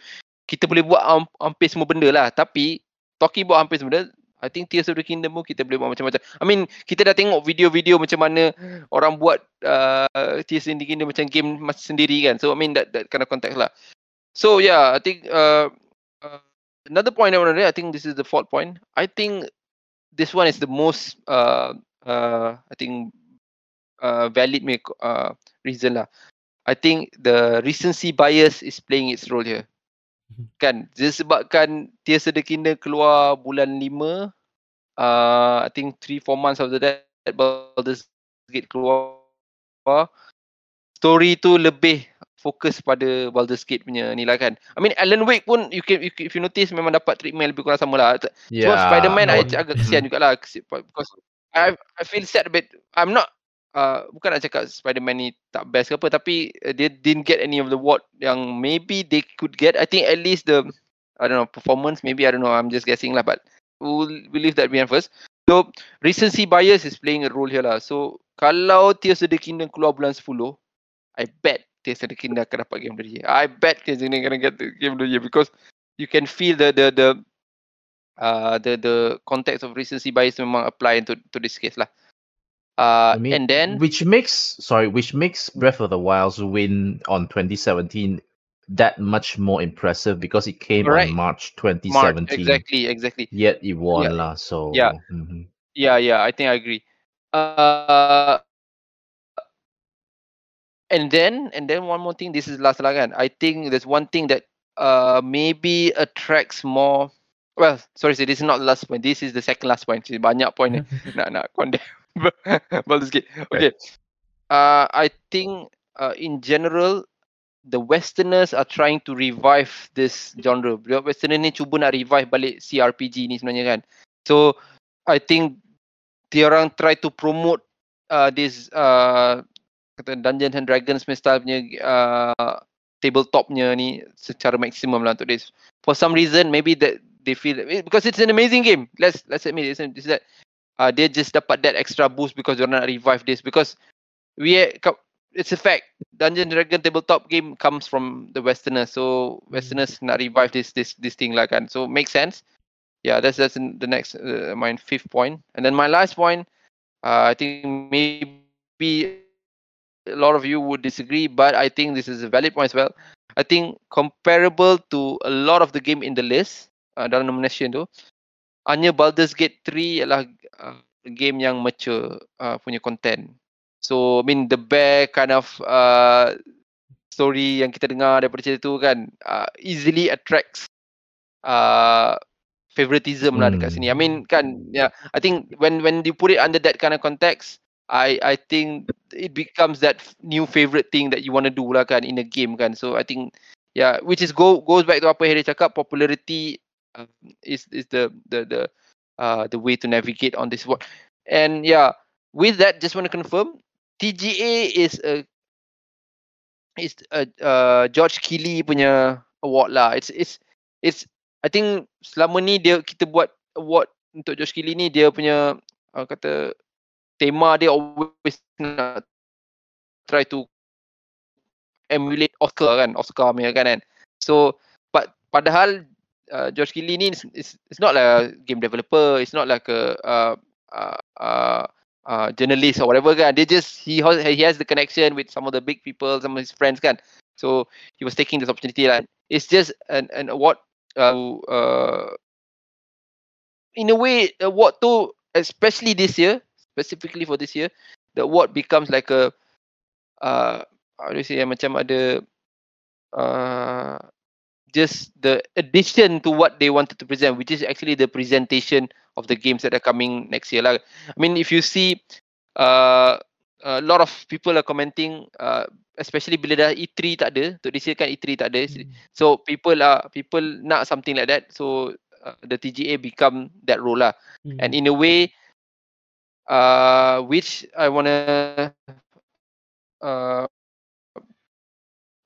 kita boleh buat ham- hampir semua benda lah. Tapi talking about hampir semua benda, I think Tears of the Kingdom pun kita boleh buat macam-macam. I mean, kita dah tengok video-video macam mana orang buat uh, Tears of the Kingdom macam game mas- sendiri kan. So I mean that that kind of context lah. So yeah, I think uh, uh, another point I want to I think this is the fourth point. I think this one is the most uh, uh, I think uh, valid make uh, reason lah. I think the recency bias is playing its role here. Kan, disebabkan the Kingdom keluar bulan 5 uh, I think 3 4 months after that Baldur's Gate keluar story tu lebih fokus pada Baldur's Gate punya ni lah kan. I mean Alan Wake pun you can you, if you notice memang dapat treatment lebih kurang sama lah. Yeah. Cuma Spider-Man I no. agak kesian jugalah because I I feel sad a bit. I'm not uh, bukan nak cakap Spider-Man ni tak best ke apa tapi uh, they didn't get any of the award yang maybe they could get. I think at least the I don't know performance maybe I don't know I'm just guessing lah but we'll, we'll leave that behind first. So recency bias is playing a role here lah. So kalau Tears of the Kingdom keluar bulan 10 I bet Tears of the Kingdom akan dapat game of the year. I bet Tears of the Kingdom akan get the game of the year because you can feel the the the uh the the context of recency bias memang apply into to this case lah. Uh, I mean, and then which makes sorry, which makes Breath of the Wild's win on 2017 that much more impressive because it came Correct. on March March, 2017. exactly, exactly. Yet it won Yeah. lah. So Yeah. mhm. Yeah, yeah, I think I agree. Uh, and then and then one more thing. This is last kan. I think there's one thing that uh maybe attracts more. Well, sorry, this is not the last point. This is the second last point. Banyak point ni *laughs* nak nak condemn *laughs* Baldur's Gate. Okay. Uh, I think uh, in general the Westerners are trying to revive this genre. Westerner ni cuba nak revive balik CRPG ni sebenarnya kan. So I think dia orang try to promote uh, this uh, kata Dungeons and Dragons punya style punya uh, tabletopnya ni secara maksimum lah untuk this. For some reason maybe that they feel because it's an amazing game. Let's let's admit it's, it's that uh, dia just dapat that extra boost because dia nak revive this. Because we it's a fact. Dungeon Dragon tabletop game comes from the Westerners. So Westerners nak revive this this this thing lah kan. So makes sense. Yeah that's that's in the next uh, my fifth point. And then my last point uh, I think maybe a lot of you would disagree but I think this is a valid point as well. I think comparable to a lot of the game in the list uh, dalam nomination tu hanya Baldur's Gate 3 ialah uh, game yang mature uh, punya content So I mean the bear kind of uh, story yang kita dengar daripada cerita tu kan uh, easily attracts uh, favoritism lah dekat Hmm. sini. I mean kan yeah I think when when you put it under that kind of context I I think it becomes that new favorite thing that you want to do lah kan in a game kan. So I think yeah which is go goes back to apa Harry cakap popularity uh, is is the the the uh, the way to navigate on this world. And yeah with that just want to confirm TGA is a is a uh, George Keeley punya award lah. It's it's it's I think selama ni dia kita buat award untuk George Keeley ni dia punya uh, kata tema dia always nak try to emulate Oscar kan, Oscar punya kan kan. So but padahal uh, George Keeley ni is, is not like a game developer, it's not like a uh, uh, uh, uh, journalist or whatever kan. They just he has he has the connection with some of the big people, some of his friends kan. So he was taking this opportunity lah. It's just an an award uh, uh, in a way award tu especially this year, specifically for this year, the award becomes like a uh, how do you say macam ada uh, just the addition to what they wanted to present, which is actually the presentation of the games that are coming next year. Like, I mean, if you see, uh, a lot of people are commenting, uh, especially bila dah E3 tak ada, untuk this year kan E3 tak ada. Hmm. So people are people nak something like that. So uh, the TGA become that role lah. Hmm. And in a way, uh, which I wanna uh,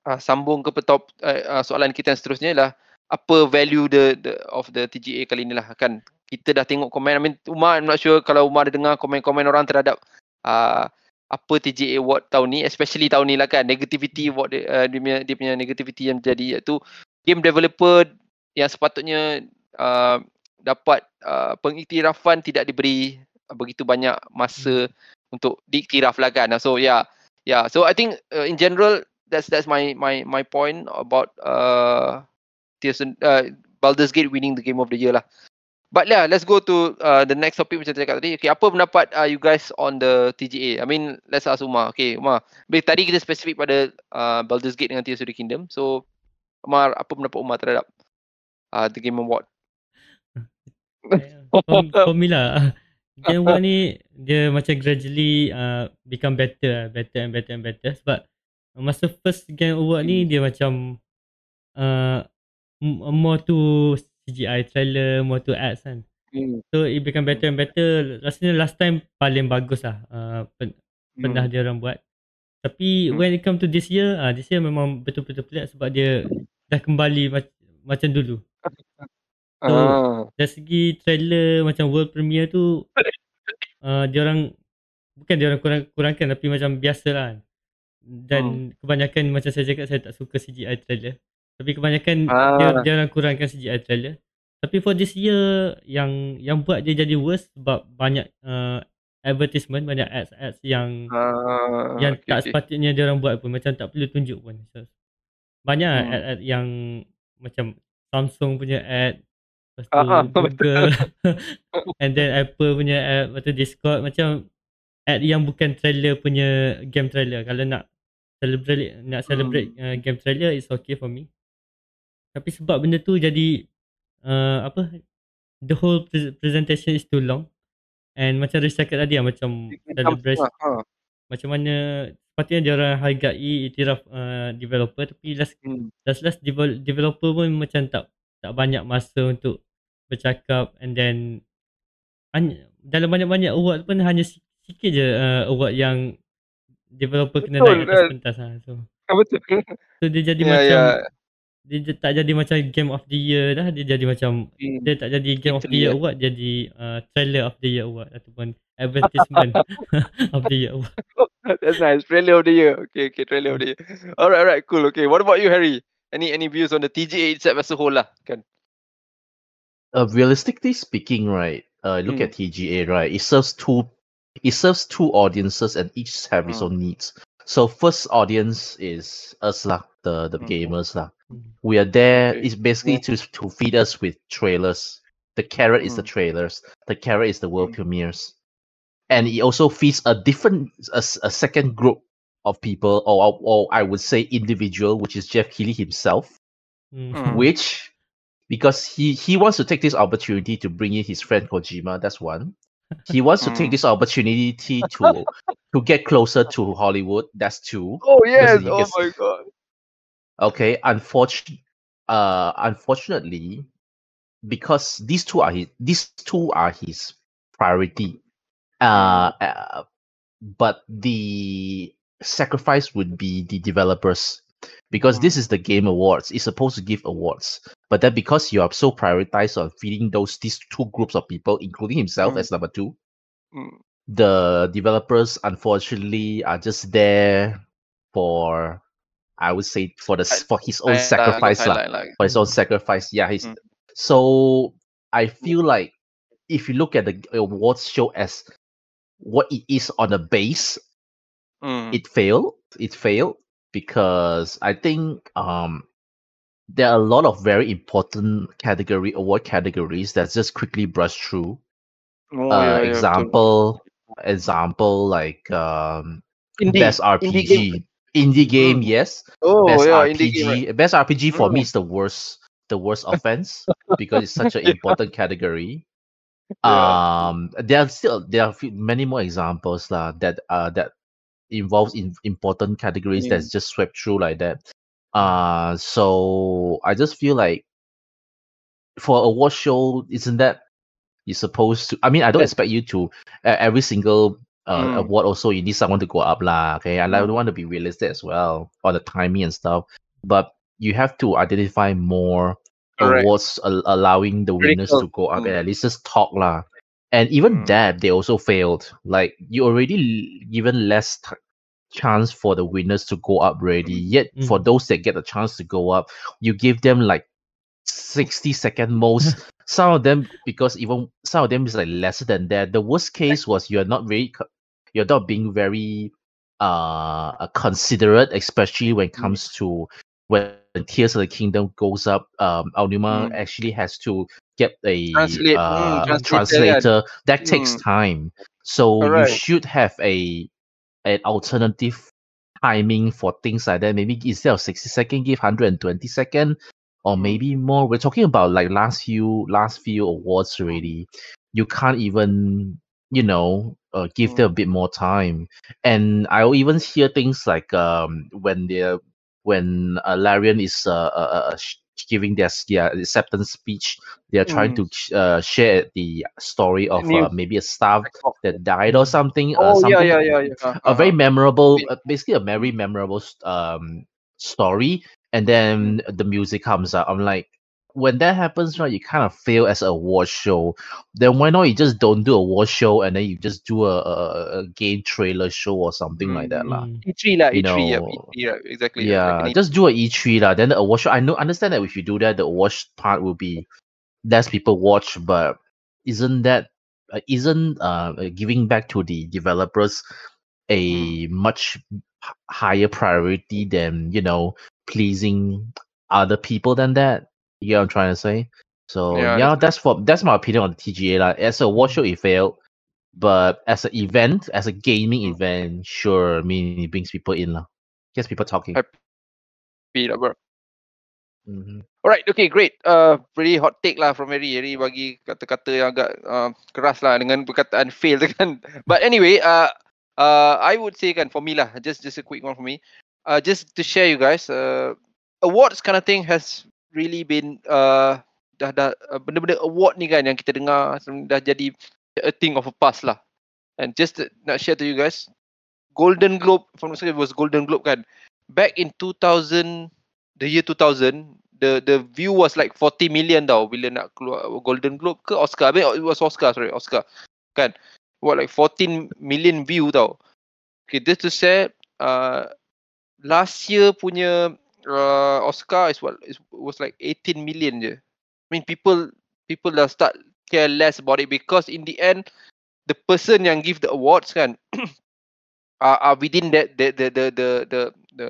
uh, sambung ke petop uh, uh, soalan kita yang seterusnya lah apa value the, the of the TGA kali ni lah kan kita dah tengok komen I mean Umar I'm not sure kalau Umar ada dengar komen-komen orang terhadap uh, apa TGA award tahun ni especially tahun ni lah kan negativity award dia, uh, dia, punya, dia punya negativity yang jadi iaitu game developer yang sepatutnya uh, dapat uh, pengiktirafan tidak diberi begitu banyak masa hmm. untuk diiktiraf lah kan. So yeah yeah so I think uh, in general that's that's my my my point about uh Tears uh Baldur's Gate winning the game of the year lah. But yeah, let's go to uh, the next topic macam cakap tadi. Okay, apa pendapat uh, you guys on the TGA? I mean, let's ask Umar. Okay, Umar. Tadi kita spesifik pada uh, Baldur's Gate dengan Tears of the Kingdom. So, Umar, apa pendapat Umar terhadap uh, the Game Award? *laughs* for, for me lah, Game Award ni, dia macam gradually uh, become better, better and better and better. Sebab masa first game award ni dia macam uh, more to CGI trailer, more to ads kan. Hmm. So it become better and better. Rasanya last time paling bagus lah uh, pen- hmm. pernah dia orang buat. Tapi hmm. when it come to this year, uh, this year memang betul-betul pelik sebab dia dah kembali mac- macam dulu. *laughs* So uh. dari segi trailer macam world premiere tu, uh, *laughs* dia orang bukan dia orang kurang kurangkan tapi macam biasa lah dan hmm. kebanyakan macam saya cakap saya tak suka CGI trailer. Tapi kebanyakan ah. dia dia orang kurangkan CGI trailer. Tapi for this year yang yang buat dia jadi worse sebab banyak uh, advertisement banyak ads ads yang ah, yang okay, tak sepatutnya dia orang buat pun. Macam tak perlu tunjuk pun so, banyak hmm. ad, ad yang macam Samsung punya ad lepas tu ah, *laughs* Google *laughs* and then Apple punya ad lepas tu Discord. Macam ad yang bukan trailer punya game trailer kalau nak celebrate nak celebrate hmm. uh, game trailer is okay for me tapi sebab benda tu jadi uh, apa the whole pre- presentation is too long and macam Riz cakap tadi lah, macam celebration ha. macam mana sepatutnya dia orang hargai itiraf uh, developer tapi last hmm. last last developer pun macam tak tak banyak masa untuk bercakap and then dalam banyak-banyak award pun hanya sikit je uh, award yang developer betul, kena naik atas pentas lah. So. Ah, betul. So dia jadi yeah, macam yeah. dia tak jadi macam game of the year dah. Dia jadi macam hmm. dia tak jadi game of the year award jadi uh, trailer of the year award ataupun advertisement *laughs* of the year award. That's nice. Trailer of the year. Okay, okay, trailer of the year. Alright, alright, cool. Okay, what about you, Harry? Any any views on the TGA itself as a whole lah, kan? Uh, realistically speaking, right? Uh, look hmm. at TGA, right? It serves two it serves two audiences and each have its mm. own needs. So first audience is us lah, the the mm. gamers lah. Mm. We are there. Okay. It's basically yeah. to to feed us with trailers. The carrot is the trailers. The carrot is the world mm. premieres, and it also feeds a different a, a second group of people, or or I would say individual, which is Jeff Keighley himself, mm. which because he he wants to take this opportunity to bring in his friend Kojima. That's one he wants to take mm. this opportunity to to get closer to Hollywood. That's two. Oh yes! Oh my god. Okay, unfortunately, uh, unfortunately, because these two are his, these two are his priority. Uh, mm. uh, but the sacrifice would be the developers because mm. this is the game awards it's supposed to give awards but then because you are so prioritized on feeding those these two groups of people including himself mm. as number two mm. the developers unfortunately are just there for i would say for the for his own I, sacrifice like, for his own sacrifice yeah he's mm. so i feel like if you look at the awards show as what it is on a base mm. it failed it failed because I think um there are a lot of very important category award categories that just quickly brush through. Oh, uh, yeah, example, yeah, example like um, indie, best RPG. Indie game, indie game, Mm. yes. Oh best yeah, RPG, indie game. Right? best RPG for me Mm. is the worst, the worst *laughs* offense because it's such an important category. Yeah. Um, there are still there are few- many more examples lah that uh that involves in important categories Mm. that's just swept through like that. Uh, so I just feel like for a award show, isn't that you're supposed to? I mean, I don't expect you to uh, every single uh, Mm. award. Also, you need someone to go up lah. Okay, I Mm. want to be realistic as well on the timing and stuff. But you have to identify more Correct. awards al- allowing the winners Critical. to go up Mm. and at least just talk lah. And even Mm. that, they also failed. Like you already given less t- chance for the winners to go up already. Yet for Mm. those that get the chance to go up, you give them like 60 second most. *laughs* some of them because even some of them is like lesser than that. The worst case was you're not very you're not being very uh uh, considerate, especially when it Mm. comes to when Tears of the Kingdom goes up. Um Aonuma Mm. actually has to get a Translate, mm, uh, a translator. That takes Mm. time. So you should have a an alternative timing for things like that. Maybe instead of 60 second, give 120 second or Mm. maybe more. We're talking about like last few last few awards already. You can't even, you know, uh, give them a bit more time. And I'll even hear things like um when they're when uh, Larian is uh, uh, uh, giving their their acceptance speech, they are trying Mm. to uh, share the story of uh, maybe a staff oh, that died or something. Oh yeah, something yeah, yeah, yeah. a very Uh-huh. memorable, uh, basically a very memorable um story, and then the music comes out. I'm like, when that happens, right, you kind of fail as a war show. Then why not you just don't do a war show and then you just do a, a, a game trailer show or something like that, lah. Mm. E3 lah, You E3, yeah, E3, right, exactly. yeah, Yeah, like just do a E3 lah. Then the award show. I know, understand that if you do that, the award part will be less people watch, but isn't that uh, isn't uh uh, giving back to the developers a much higher priority than you know pleasing other people than that? You know what I'm trying to say? So Yeah, yeah, that's for that's my opinion on the TGA lah. As a award show, it failed. But as an event, as a gaming Mm. event, sure, I mean it brings people in lah. Gets people talking. Happy lah, bro. Mhm. Alright, okay, great. Uh, pretty hot take lah from Harry. Harry bagi kata-kata yang agak uh, keras lah dengan perkataan *laughs* fail tu kan. But anyway, uh, uh, I would say kan for me lah, just just a quick one for me. Uh, just to share you guys, uh, awards kind of thing has really been uh, dah dah uh, benda-benda award ni kan yang kita dengar dah jadi a thing of a past lah. And just to, nak share to you guys, Golden Globe, if I'm not mistaken, it was Golden Globe kan. Back in 2000, the year 2000, the the view was like 40 million tau bila nak keluar Golden Globe ke Oscar. I mean, it was Oscar, sorry, Oscar. Kan? What like 14 million view tau. Okay, just to share, uh, last year punya uh, Oscar is what is it was like 18 million je. I mean, people people dah start care less about it because in the end, the person yang give the awards kan *clears throat* are, are within that the the the the the the,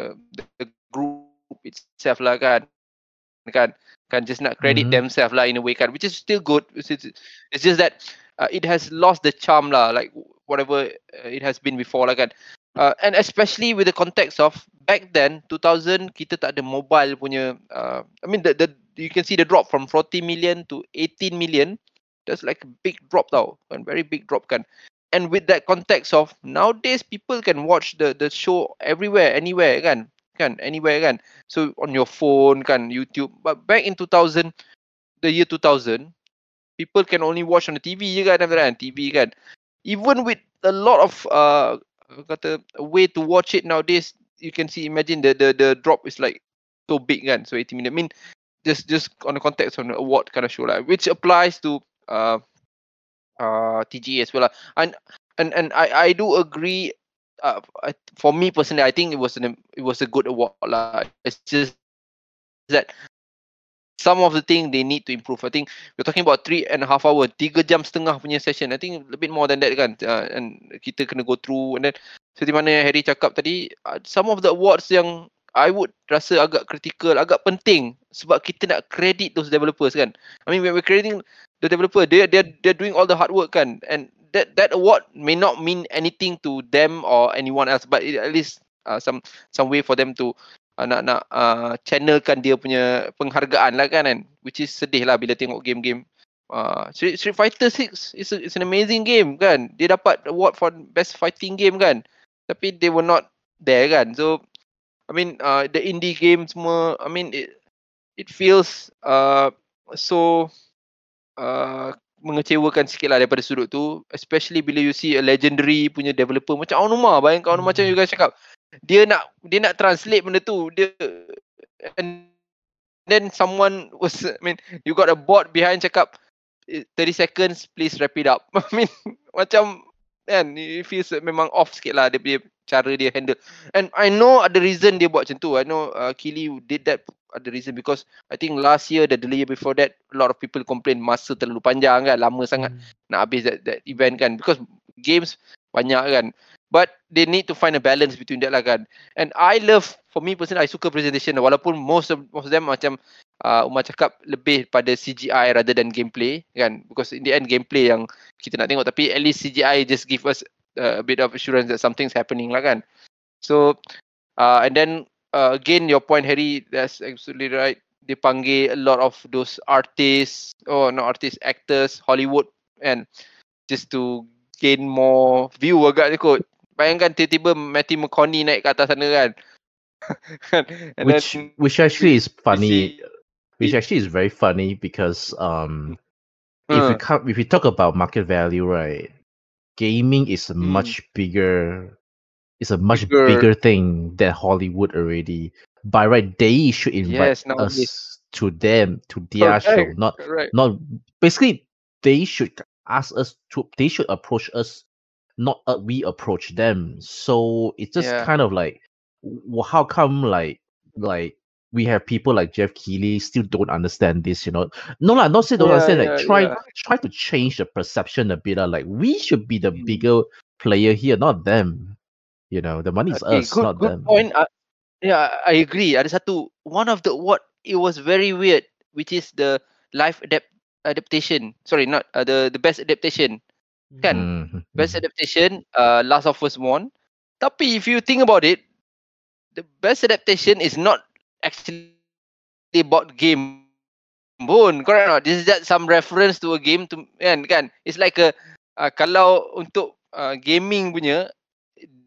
the group itself lah kan kan kan just not credit Mhm. themselves lah in a way kan which is still good it's, it's, it's just that uh, it has lost the charm lah like whatever uh, it has been before lah kan uh, and especially with the context of back then 2000 kita tak ada mobile punya uh, I mean the, the you can see the drop from 40 million to 18 million. That's like a big drop tau and very big drop kan. And with that context of nowadays people can watch the the show everywhere anywhere kan kan anywhere kan. So on your phone kan YouTube. But back in 2000 the year 2000 people can only watch on the TV je kan after TV kan. Even with a lot of uh kata way to watch it nowadays you can see imagine the the the drop is like so big kan so 80 minutes I mean just just on the context of the award kind of show lah which applies to uh uh TGA as well lah. and and and I I do agree uh, I, for me personally, I think it was an it was a good award lah. It's just that some of the thing they need to improve. I think we're talking about three and a half hour, tiga jam setengah punya session. I think a bit more than that kan. Uh, and kita kena go through and then seperti mana Harry cakap tadi, uh, some of the awards yang I would rasa agak critical, agak penting sebab kita nak credit those developers kan. I mean when we're crediting the developer, they they they're doing all the hard work kan. And that that award may not mean anything to them or anyone else, but it at least uh, some some way for them to uh, nak nak uh, channelkan dia punya penghargaan lah kan, kan? Which is sedih lah bila tengok game-game. Uh, Street, Street Fighter 6 is it's an amazing game kan? Dia dapat award for best fighting game kan? Tapi they were not there kan? So I mean uh, the indie game semua I mean it, it feels uh, so uh, mengecewakan sikit lah daripada sudut tu. Especially bila you see a legendary punya developer macam Aonuma bayangkan Aonuma macam you guys cakap dia nak dia nak translate benda tu dia and then someone was I mean you got a bot behind cakap 30 seconds please wrap it up. *laughs* I mean macam kan it feels memang off sikit lah dia punya cara dia handle. And I know ada reason dia buat macam tu. I know uh, Kili did that ada reason because I think last year the year before that a lot of people complain masa terlalu panjang kan lama sangat hmm. nak habis that, that event kan. Because games banyak kan but they need to find a balance between that lah kan. And I love for me personally I suka presentation. Walaupun most of most of them macam uh, Umar cakap lebih pada CGI rather than gameplay kan. Because in the end gameplay yang kita nak tengok. Tapi at least CGI just give us uh, a bit of assurance that something's happening lah kan. So uh, and then uh, again your point Harry that's absolutely right. They panggil a lot of those artists oh, not artists actors Hollywood and just to gain more view agak je kot bayangkan tiba-tiba Matthew McConaughey naik ke atas sana kan *laughs* and which then, which actually is funny which actually is very funny because um uh, if we come, if we talk about market value right gaming is a mm. much bigger it's a much bigger, bigger thing than Hollywood already. By right, they should invite yes, us to them to their Correct. show, not Correct. not basically they should ask us to they should approach us, not uh, we approach them. So it's just yeah. kind of like, well, how come like like we have people like Jeff Keighley still don't understand this, you know. No, like not say don't yeah, understand, like try yeah. try to change the perception a bit. Uh, like we should be the mm. bigger player here, not them. You know, the money is okay, us, good, not good them. Point. Uh, yeah, I agree. Ada satu one of the what it was very weird, which is the live adapt adaptation. Sorry, not uh, the the best adaptation. Kan? Mm-hmm. Best adaptation, uh, Last of Us won. Tapi if you think about it, the best adaptation is not actually about game pun. Correct not? This is just some reference to a game to kan kan. It's like a uh, kalau untuk uh, gaming punya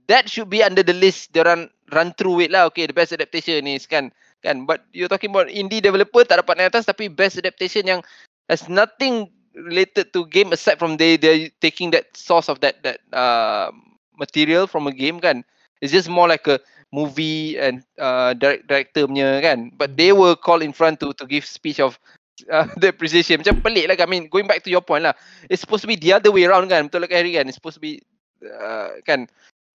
that should be under the list dia run run through it lah okay the best adaptation ni kan kan but you're talking about indie developer tak dapat naik atas tapi best adaptation yang has nothing related to game aside from they they taking that source of that that uh, material from a game kan. It's just more like a movie and uh, direct, director punya kan. But they were called in front to to give speech of uh, *laughs* the appreciation. Macam pelik lah kan I mean going back to your point lah. It's supposed to be the other way around kan. Betul lah kan Harry kan? It's supposed to be uh, kan?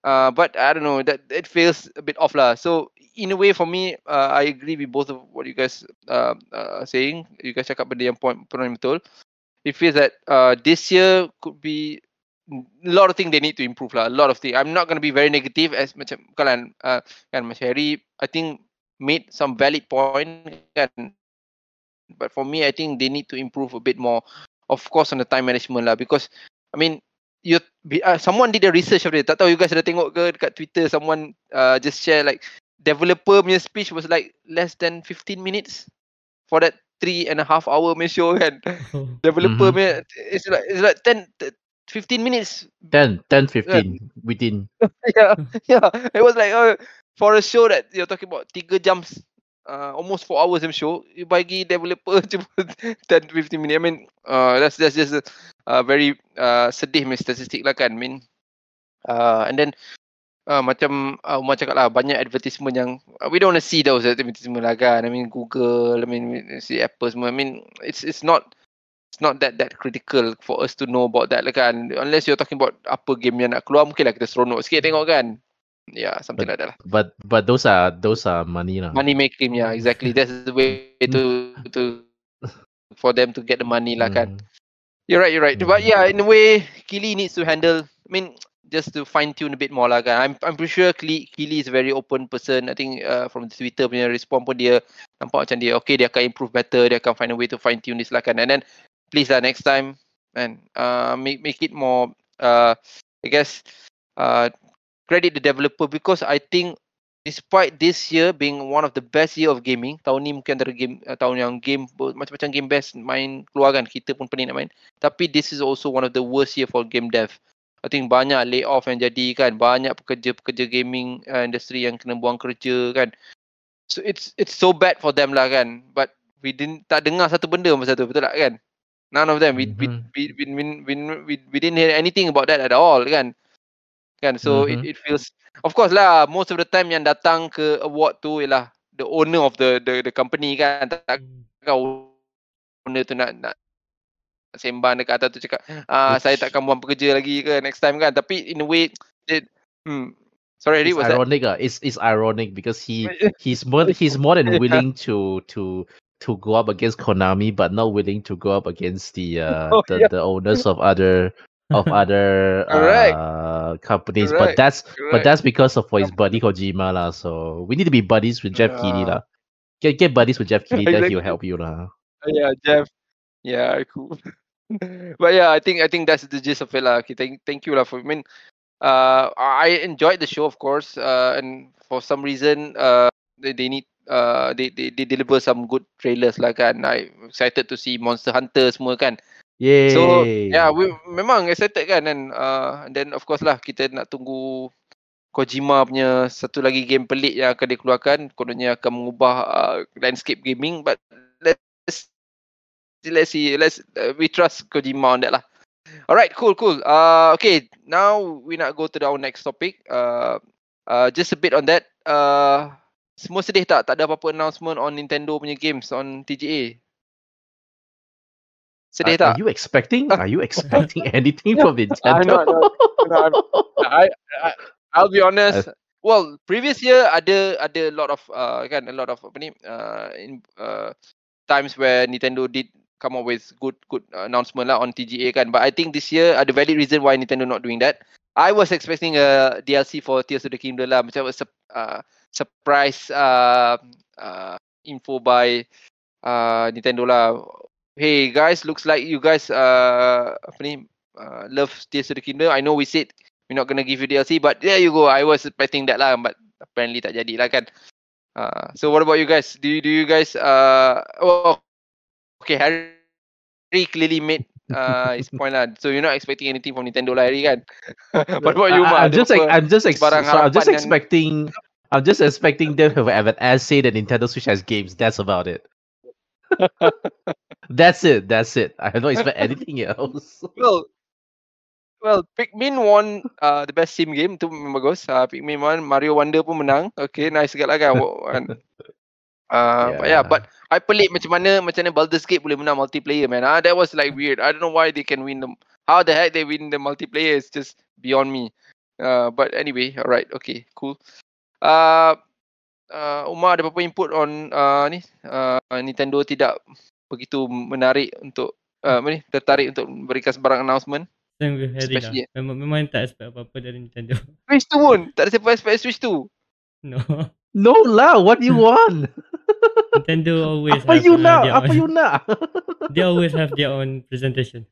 Uh, but I don't know. That it feels a bit off lah. So in a way for me, uh, I agree with both of what you guys uh, uh saying. You guys cakap benda yang point point betul. It feels that uh, this year could be a lot of things they need to improve lah. A lot of things. I'm not going to be very negative as macam kalian uh, kan Mas Harry. I think made some valid point kan. But for me, I think they need to improve a bit more. Of course, on the time management lah. Because I mean, you uh, someone did a research of it. Tak tahu you guys ada tengok ke dekat Twitter someone uh, just share like developer punya speech was like less than 15 minutes for that three and a half hour punya show kan. *laughs* Developer mm-hmm. punya it's like it's like 10 15 minutes 10 10 15 yeah. within *laughs* yeah yeah it was like uh, for a show that you're talking about 3 jams uh, almost 4 hours I'm sure you bagi developer *laughs* cuma 10 15 minutes I mean uh, that's that's just a, a very uh, sedih punya statistik lah kan I mean uh, and then uh, macam uh, Umar cakap lah banyak advertisement yang uh, we don't want to see those advertisement lah kan. I mean Google I mean see Apple semua. I mean it's it's not it's not that that critical for us to know about that lah kan. Unless you're talking about apa game yang nak keluar mungkin lah kita seronok sikit tengok kan. Yeah something but, like that lah. but but those are those are money lah. Money making yeah exactly. That's the way *laughs* to to for them to get the money lah kan. Mm. you're right you're right. Mm. but yeah in a way Kili needs to handle I mean just to fine tune a bit more lah kan I'm I'm pretty sure Kili, Kili is a very open person I think uh, from the Twitter punya respond pun dia nampak macam dia okay dia akan improve better dia akan find a way to fine tune this lah kan and then please lah next time and uh, make make it more uh, I guess uh, credit the developer because I think despite this year being one of the best year of gaming, tahun ni mungkin antara game uh, tahun yang game macam-macam game best main keluar kan, kita pun pening nak main. Tapi this is also one of the worst year for game dev. I think banyak layoff yang jadi kan, banyak pekerja-pekerja gaming uh, industry yang kena buang kerja kan. So it's it's so bad for them lah kan. But we didn't tak dengar satu benda masa tu, betul tak kan? None of them. We, mm-hmm. we, we, we, we, we, we didn't hear anything about that at all kan kan so mm-hmm. it it feels of course lah most of the time yang datang ke award tu ialah the owner of the the the company kan tak kau owner tu nak nak sembang dekat atas tu cakap ah saya takkan buang pekerja lagi ke next time kan tapi in a way it, hmm sorry it's ironic ah it's it's ironic because he *laughs* he's more he's more than willing to to to go up against Konami but not willing to go up against the uh *laughs* oh, the, yeah. the owners of other of *laughs* other uh, companies, Correct. but that's Correct. but that's because of for his buddy Kojima lah. So we need to be buddies with Jeff yeah. Keighley lah. Get get buddies with Jeff Keighley, exactly. then he'll help you lah. Yeah, Jeff. Yeah, cool. *laughs* but yeah, I think I think that's the gist of it lah. Okay, thank thank you lah for. I mean, uh, I enjoyed the show, of course, uh, and for some reason, uh, they, they need uh, they, they they deliver some good trailers lah kan. I excited to see Monster Hunter semua kan. Yay. So yeah, we memang excited kan dan uh, then of course lah kita nak tunggu Kojima punya satu lagi game pelik yang akan dikeluarkan kononnya akan mengubah uh, landscape gaming but let's see let's uh, we trust Kojima on that lah. Alright, cool, cool. Uh, okay, now we nak go to our next topic. Uh, uh, just a bit on that. Uh, semua sedih tak? Tak ada apa-apa announcement on Nintendo punya games on TGA. Sedih are, tak? Are you expecting? Are you expecting anything from Nintendo? no, no, no, I, I, I'll be honest. Well, previous year ada ada a lot of uh, kan a lot of apa ni uh, in uh, times where Nintendo did come up with good good announcement lah on TGA kan. But I think this year ada valid reason why Nintendo not doing that. I was expecting a DLC for Tears of the Kingdom lah, macam a uh, surprise uh, uh, info by uh, Nintendo lah hey guys, looks like you guys uh apa ni uh, love Tears of the Kingdom. I know we said we're not gonna give you DLC, but there you go. I was expecting that lah, but apparently tak jadi lah kan. Uh, so what about you guys? Do you do you guys uh oh okay Harry clearly made uh his point lah. So you're not expecting anything from Nintendo lah Harry kan? *laughs* what you, Ma? I'm just like I'm just ex- so I'm just expecting I'm just expecting them to have an essay that Nintendo Switch has games. That's about it. *laughs* that's it. That's it. I don't expect anything else. *laughs* Well, well, Pikmin won uh, the best sim game tu memang bagus. Uh, Pikmin won, Mario Wonder pun menang. Okay, nice sekali lah kan. Uh, yeah. But yeah, but I pelik macam mana macam mana Baldur's Gate boleh menang multiplayer man. Ah, uh, that was like weird. I don't know why they can win them. How the heck they win the multiplayer is just beyond me. Uh, but anyway, alright, okay, cool. Uh, uh, Umar ada apa-apa input on uh, ni uh, Nintendo tidak begitu menarik untuk uh, apa ni tertarik untuk berikan sebarang announcement Same with Harry lah. Memang, memang tak expect apa-apa dari Nintendo. Switch tu pun. Tak ada siapa expect Switch tu. *laughs* No. No lah. What do you *laughs* want? Nintendo *laughs* always apa have you nak? Apa you nak? *laughs* they always have their own presentation.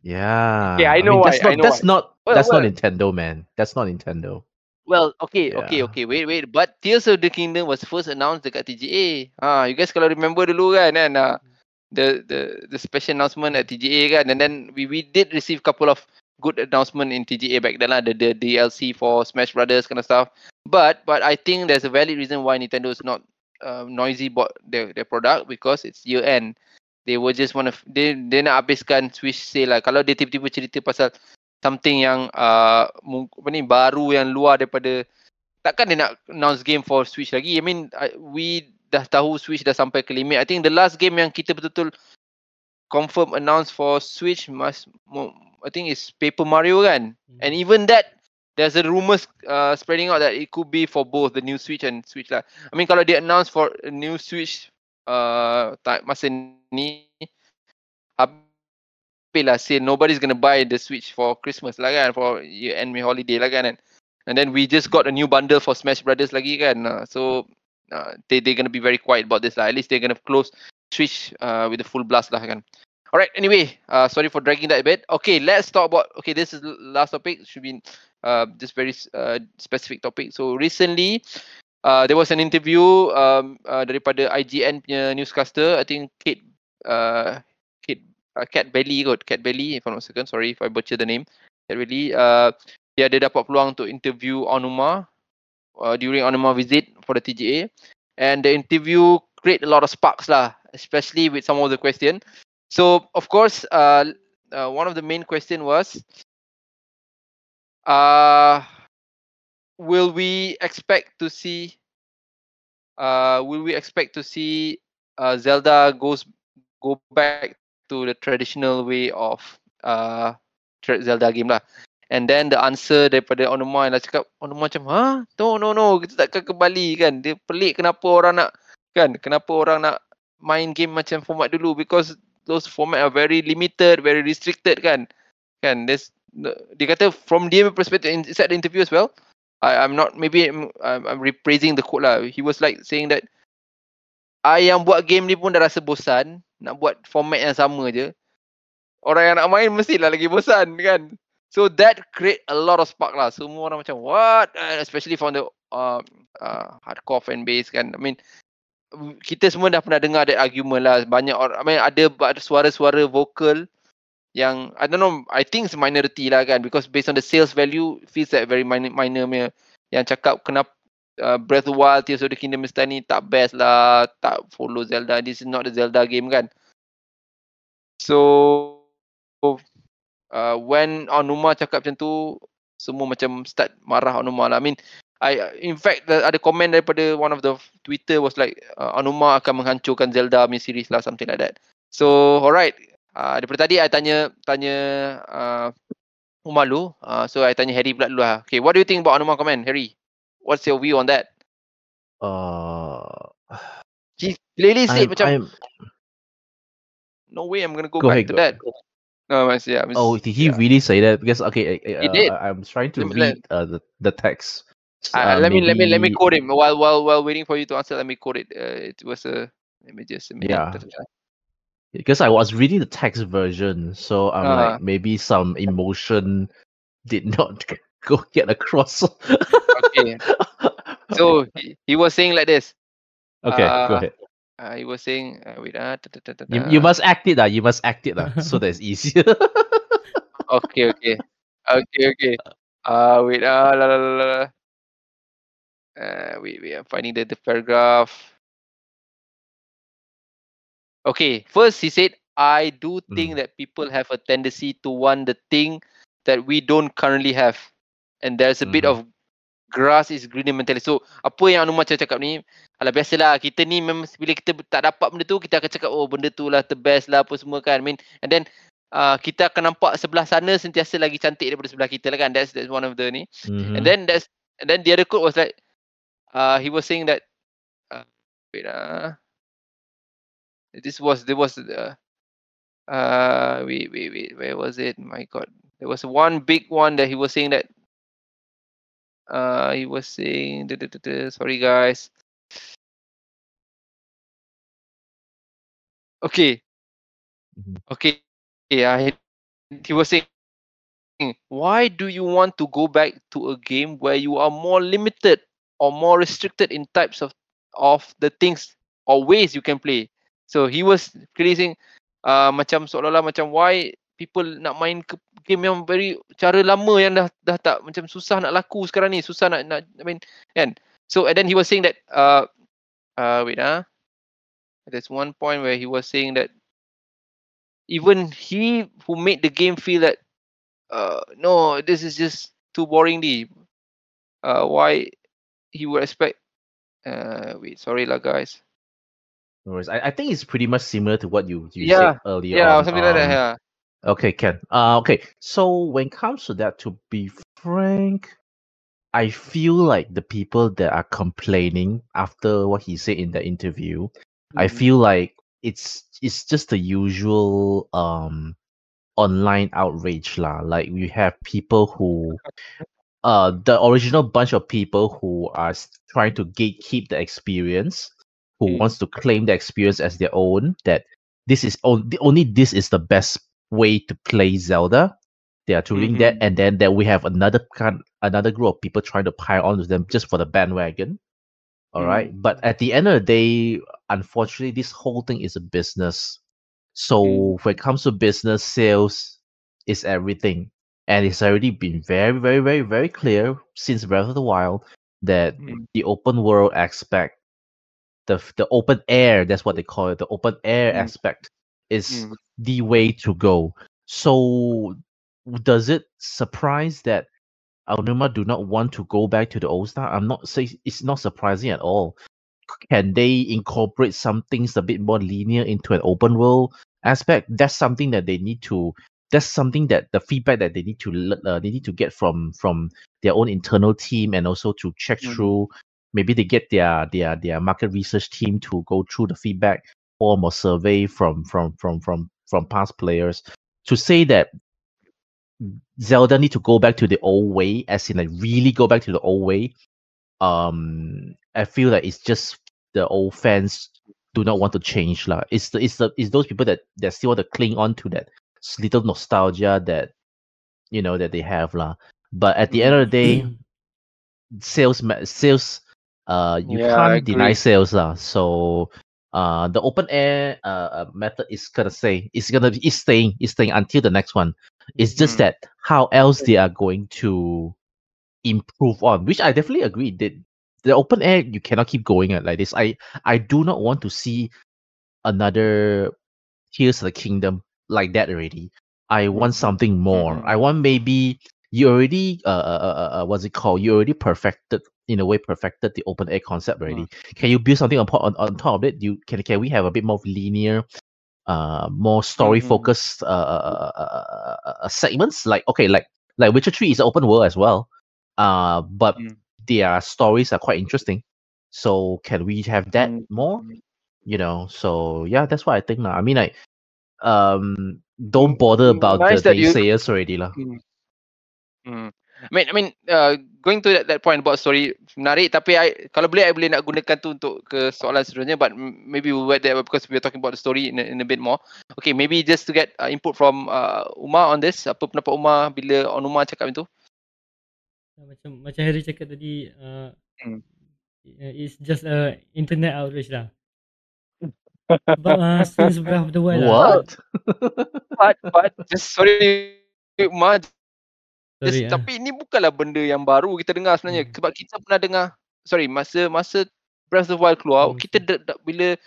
yeah. Yeah, I know I mean, why. That's not, I know that's why. not, well, that's well. not Nintendo, man. That's not Nintendo. Well, okay, yeah. okay, okay. Wait, wait. But Tears of the Kingdom was first announced dekat TGA. Ah, you guys kalau remember dulu kan, kan uh, the the the special announcement at TGA kan, and then we we did receive couple of good announcement in TGA back then lah, the the DLC for Smash Brothers kind of stuff. But but I think there's a valid reason why Nintendo is not uh, noisy about their their product because it's year end. They were just want to they they nak habiskan Switch sale lah. Kalau dia tiba-tiba cerita pasal something yang uh, apa ni baru yang luar daripada takkan dia nak announce game for Switch lagi. I mean I, we dah tahu Switch dah sampai ke limit. I think the last game yang kita betul-betul confirm announce for Switch must I think it's Paper Mario kan. Hmm. And even that there's a rumors uh, spreading out that it could be for both the new Switch and Switch lah. I mean kalau dia announce for a new Switch uh, masa ni lah say nobody's gonna buy the Switch for Christmas lah kan for year end holiday lah kan and then we just got a new bundle for Smash Brothers lagi kan uh, so uh, they they gonna be very quiet about this lah at least they're gonna close Switch uh, with a full blast lah kan All right. Anyway, uh, sorry for dragging that a bit. Okay, let's talk about. Okay, this is last topic. Should be uh, this very uh, specific topic. So recently, uh, there was an interview um, uh, daripada IGN punya newscaster. I think Kate, uh, Kate, uh, Cat Belly kot. Cat Belly, if I'm not mistaken. Sorry if I butcher the name. Cat Belly. Uh, dia ada dapat peluang untuk interview Onuma uh, during Onuma visit for the TGA. And the interview create a lot of sparks lah, especially with some of the question. So of course, uh, uh, one of the main question was, uh, will we expect to see, uh, will we expect to see uh, Zelda goes go back to the traditional way of uh, Zelda game lah. And then the answer daripada Onuma yang cakap, Onuma macam, ha? No, no, no, kita takkan kembali kan. Dia pelik kenapa orang nak, kan? Kenapa orang nak main game macam format dulu because those format are very limited, very restricted kan. Kan, there's dia kata from dia perspective inside the interview as well. I I'm not maybe I'm, I'm rephrasing the quote lah. He was like saying that I yang buat game ni pun dah rasa bosan nak buat format yang sama je. Orang yang nak main mestilah lagi bosan kan. So that create a lot of spark lah. Semua orang macam what? Uh, especially from the uh, uh, hardcore fan base kan. I mean kita semua dah pernah dengar that argument lah. Banyak orang I mean, ada suara-suara vokal yang I don't know I think it's minority lah kan. Because based on the sales value feels like very minor minor punya. Yang cakap kenapa uh, Breath of Wild Tears of the Kingdom mesti ni tak best lah tak follow Zelda this is not the Zelda game kan. So uh, when Onuma cakap macam tu semua macam start marah Onuma lah. I mean I in fact ada komen daripada one of the Twitter was like uh, Anuma akan menghancurkan Zelda punya series lah something like that. So alright, uh, daripada tadi I tanya tanya uh, Umar lu, uh, so I tanya Harry pula dulu lah. Okay, what do you think about Anuma comment, Harry? What's your view on that? Uh, he clearly said macam I'm, no way I'm gonna go, go back ahead, to go. that. No, I yeah. oh, did he yeah. really say that? Because okay, uh, he did. I, I'm trying to read uh, the the text. Uh, let maybe... me let me let me quote him while while while waiting for you to answer. Let me quote it. Uh, it was a let me just yeah. Because I was reading the text version, so I'm uh, like maybe some emotion did not *laughs* go get across. okay. So *laughs* he, he was saying like this. Okay, uh, go ahead. Uh, he was saying, uh, wait, uh, da, da, da, you, you must act it, uh, you must act it, uh, so that's easier. *laughs* okay, okay, okay, okay. Uh, wait, uh, la, la, la, la. Uh, wait, wait, I'm finding the, the paragraph. Okay, first he said, I do think mm. that people have a tendency to want the thing that we don't currently have. And there's a mm-hmm. bit of grass is greener mentality. So, apa yang Anu macam cakap ni, alah biasalah kita ni memang bila kita tak dapat benda tu, kita akan cakap, oh benda tu lah the best lah apa semua kan. I mean, and then uh, kita akan nampak sebelah sana sentiasa lagi cantik daripada sebelah kita lah kan. That's, that's one of the ni. Mm-hmm. And then that's, and then the other quote was like, uh, he was saying that uh, wait uh, this was there was uh, uh wait wait wait where was it? My god. There was one big one that he was saying that uh he was saying da, da, da, sorry guys. Okay. Mm-hmm. okay. Yeah he, he was saying why do you want to go back to a game where you are more limited or more restricted in types of of the things or ways you can play. So he was creating uh, macam seolah-olah macam why people nak main ke game yang very cara lama yang dah dah tak macam susah nak laku sekarang ni susah nak nak I mean kan? So and then he was saying that uh uh wait ah. Uh, there's one point where he was saying that even he who made the game feel that uh no this is just too boring di uh why he would expect. Uh, wait, sorry lah, guys. No worries. I, I think it's pretty much similar to what you, you yeah. said earlier. Yeah, on. something um, like that. Um, yeah. Okay, Ken. Uh, okay. So when it comes to that, to be frank, I feel like the people that are complaining after what he said in the interview, mm-hmm. I feel like it's it's just the usual um online outrage lah. Like we have people who *laughs* uh the original bunch of people who are trying to gatekeep the experience, who mm. wants to claim the experience as their own, that this is only only this is the best way to play Zelda. They are doing that, Mhm. and then then we have another kind another group of people trying to pile onto them just for the bandwagon. All right, Mm. but at the end of the day, unfortunately, this whole thing is a business. So Mm. when it comes to business, sales is everything, and it's already been very, very, very, very clear since Breath of the Wild that Mm. the open world aspect, the the open air, that's what they call it, the open air Mm. aspect is Mm. the way to go. So does it surprise that Aonuma do not want to go back to the old style? I'm not saying it's not surprising at all. Can they incorporate some things a bit more linear into an open world aspect? That's something that they need to. That's something that the feedback that they need to uh, they need to get from from their own internal team and also to check Mhm. through. Maybe they get their their their market research team to go through the feedback form or survey from from from from from past players to say that Zelda need to go back to the old way, as in like really go back to the old way. Um, I feel like it's just the old fans do not want to change lah. It's the it's the it's those people that that still want to cling on to that little nostalgia that you know that they have lah. But at the end of the day, sales sales uh you Yeah, can't deny sales lah. So uh the open air uh uh, method is gonna say it's gonna be it's staying it's staying until the next one. It's just Mm. that how else they are going to improve on, which I definitely agree. That the open air you cannot keep going at like this. I I do not want to see another Tears of the Kingdom like that already. I want something more. I want maybe you already uh, uh, uh, uh what's it called? You already perfected in a way perfected the open air concept already. Can you build something on, on on top of it? You can can we have a bit more linear, uh, more story focused uh, uh, uh, uh, uh, uh, segments? Like okay, like like Witcher Three is open world as well, uh, but Mm. their stories are quite interesting. So can we have that Mm. more? You know, so yeah, that's what I think. lah. I mean, like, um, don't bother mm, about nice the that naysayers already, lah. Mm. Hmm. I mean, I mean, uh, going to that, that point about story menarik. Tapi I, kalau boleh, I boleh nak gunakan tu untuk ke soalan seterusnya. But maybe we wait there because we are talking about the story in a, in a bit more. Okay, maybe just to get uh, input from uh, Umar on this. Apa pendapat Umar bila on Umar cakap itu? Macam macam Harry cakap tadi uh, Hmm. it's just a internet outrage lah. Sebab uh, the Wild lah. What? But, but just sorry. Just, Sorry, ah. tapi ini bukanlah benda yang baru kita dengar sebenarnya. Hmm. Sebab kita pernah dengar, sorry, masa masa Breath of the Wild keluar, Hmm, kita da, da, bila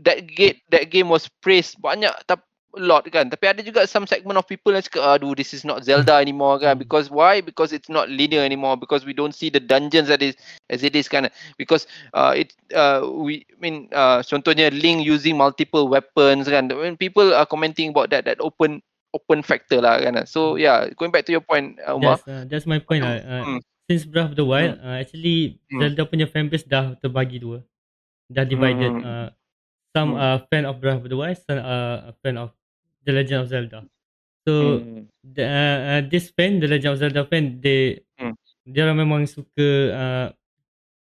that game that game was praised banyak tapi lot kan tapi ada juga some segment of people yang cakap aduh this is not Zelda anymore kan Hmm. because why because it's not linear anymore because we don't see the dungeons that is as it is of because uh, it uh, we I mean uh, contohnya Link using multiple weapons kan when people are commenting about that that open open factor lah kan so yeah going back to your point uh, Umar That's, uh, that's my point lah. Uh, Hmm. Since Breath of the Wild, uh, actually Hmm. Zelda punya fanbase dah terbagi dua. Dah divided. Hmm. Uh, some Hmm. are fan of Breath of the Wild, some are a fan of The Legend of Zelda. So Hmm. the, uh, uh, this fan, The Legend of Zelda fan, they Hmm. dia orang memang suka uh,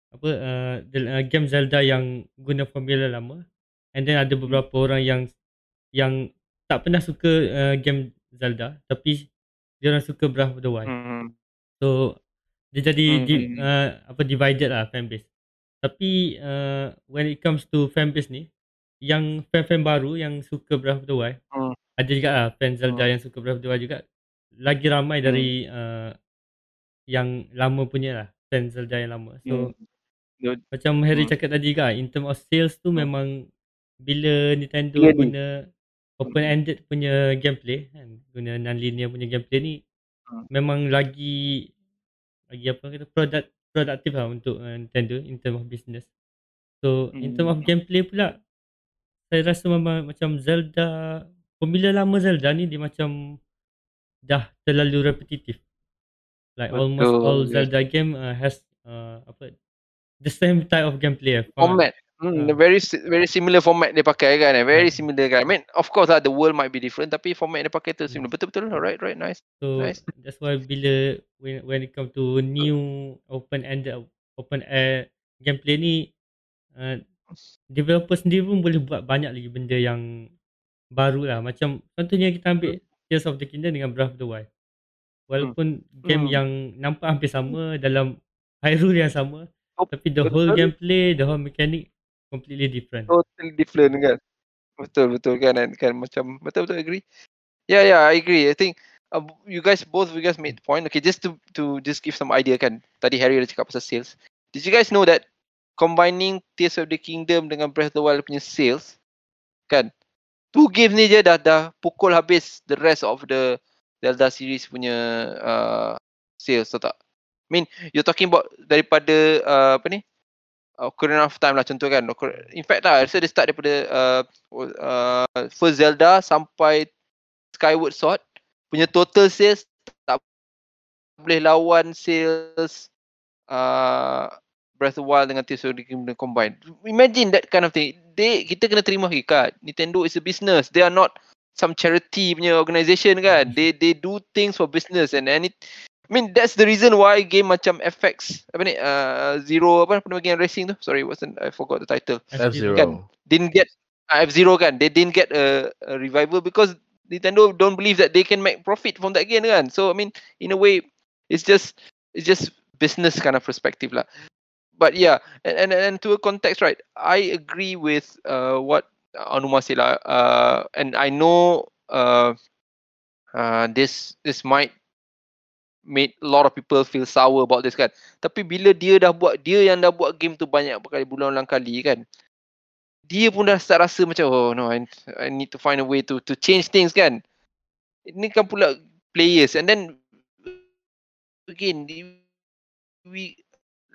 apa uh, the, uh, game Zelda yang guna formula lama. And then ada beberapa orang yang yang tak pernah suka uh, game Zelda tapi dia orang suka Breath of the Wild. Hmm. So dia jadi Hmm, di, hmm, hmm. uh, apa divided lah fanbase. Tapi uh, when it comes to fanbase ni yang fan-fan baru yang suka Breath of the Wild Hmm. ada juga lah fan Zelda Hmm. yang suka Breath of the Wild juga. Lagi ramai dari uh, yang lama punya lah fan Zelda yang lama. So Hmm. Good. macam Harry Hmm. cakap tadi kan in term of sales tu Hmm. memang bila Nintendo Clearly. guna open ended punya gameplay kan guna non linear punya gameplay ni Hmm. memang lagi lagi apa kata product produktif lah untuk uh, Nintendo in term of business. So in term of Hmm. gameplay pula saya rasa memang macam Zelda formula lama Zelda ni dia macam dah terlalu repetitif. Like almost all Betul, yes. Zelda game uh, has uh, apa the same type of gameplay. eh. format. Hmm, Ah. very very similar format dia pakai kan. eh, Very Ah. similar kan. I mean, of course lah the world might be different tapi format dia pakai tu Hmm. similar. Betul betul. Alright, right, nice. So Nice. that's why bila when when it come to new open ended open air gameplay ni uh, developer sendiri pun boleh buat banyak lagi benda yang baru lah. Macam contohnya kita ambil Tears of the Kingdom dengan Breath of the Wild. Walaupun hmm. game hmm. yang nampak hampir sama dalam Hyrule yang sama, oh, tapi the betul. whole gameplay, the whole mechanic completely different. Totally different kan. Betul betul kan kan macam betul betul agree. Yeah yeah I agree. I think uh, you guys both you guys made the point. Okay just to to just give some idea kan. Tadi Harry ada cakap pasal sales. Did you guys know that combining Tears of the Kingdom dengan Breath of the Wild punya sales kan two games ni je dah dah pukul habis the rest of the Zelda series punya uh, sales tak? I mean you're talking about daripada uh, apa ni? Ocarina of Time lah contoh kan. In fact lah, rasa dia start daripada uh, uh, first Zelda sampai Skyward Sword punya total sales tak boleh lawan sales uh, Breath of the Wild dengan Tears of the Kingdom combine. Imagine that kind of thing. They, kita kena terima hakikat. Nintendo is a business. They are not some charity punya organisation kan. They they do things for business and any I mean that's the reason why game macam FX apa ni uh, Zero apa nama game racing tu? Sorry, wasn't I forgot the title. F Zero. Kan? Didn't get uh, F Zero kan. They didn't get a, a revival because Nintendo don't believe that they can make profit from that game kan. So I mean in a way it's just it's just business kind of perspective lah. But yeah, and, and and to a context, right? I agree with uh, what Anuma said lah. Uh, and I know uh, uh, this this might made a lot of people feel sour about this kan. Tapi bila dia dah buat dia yang dah buat game tu banyak kali berulang-ulang kali kan. Dia pun dah start rasa macam oh no I, I need to find a way to to change things kan. Ini kan pula players and then again we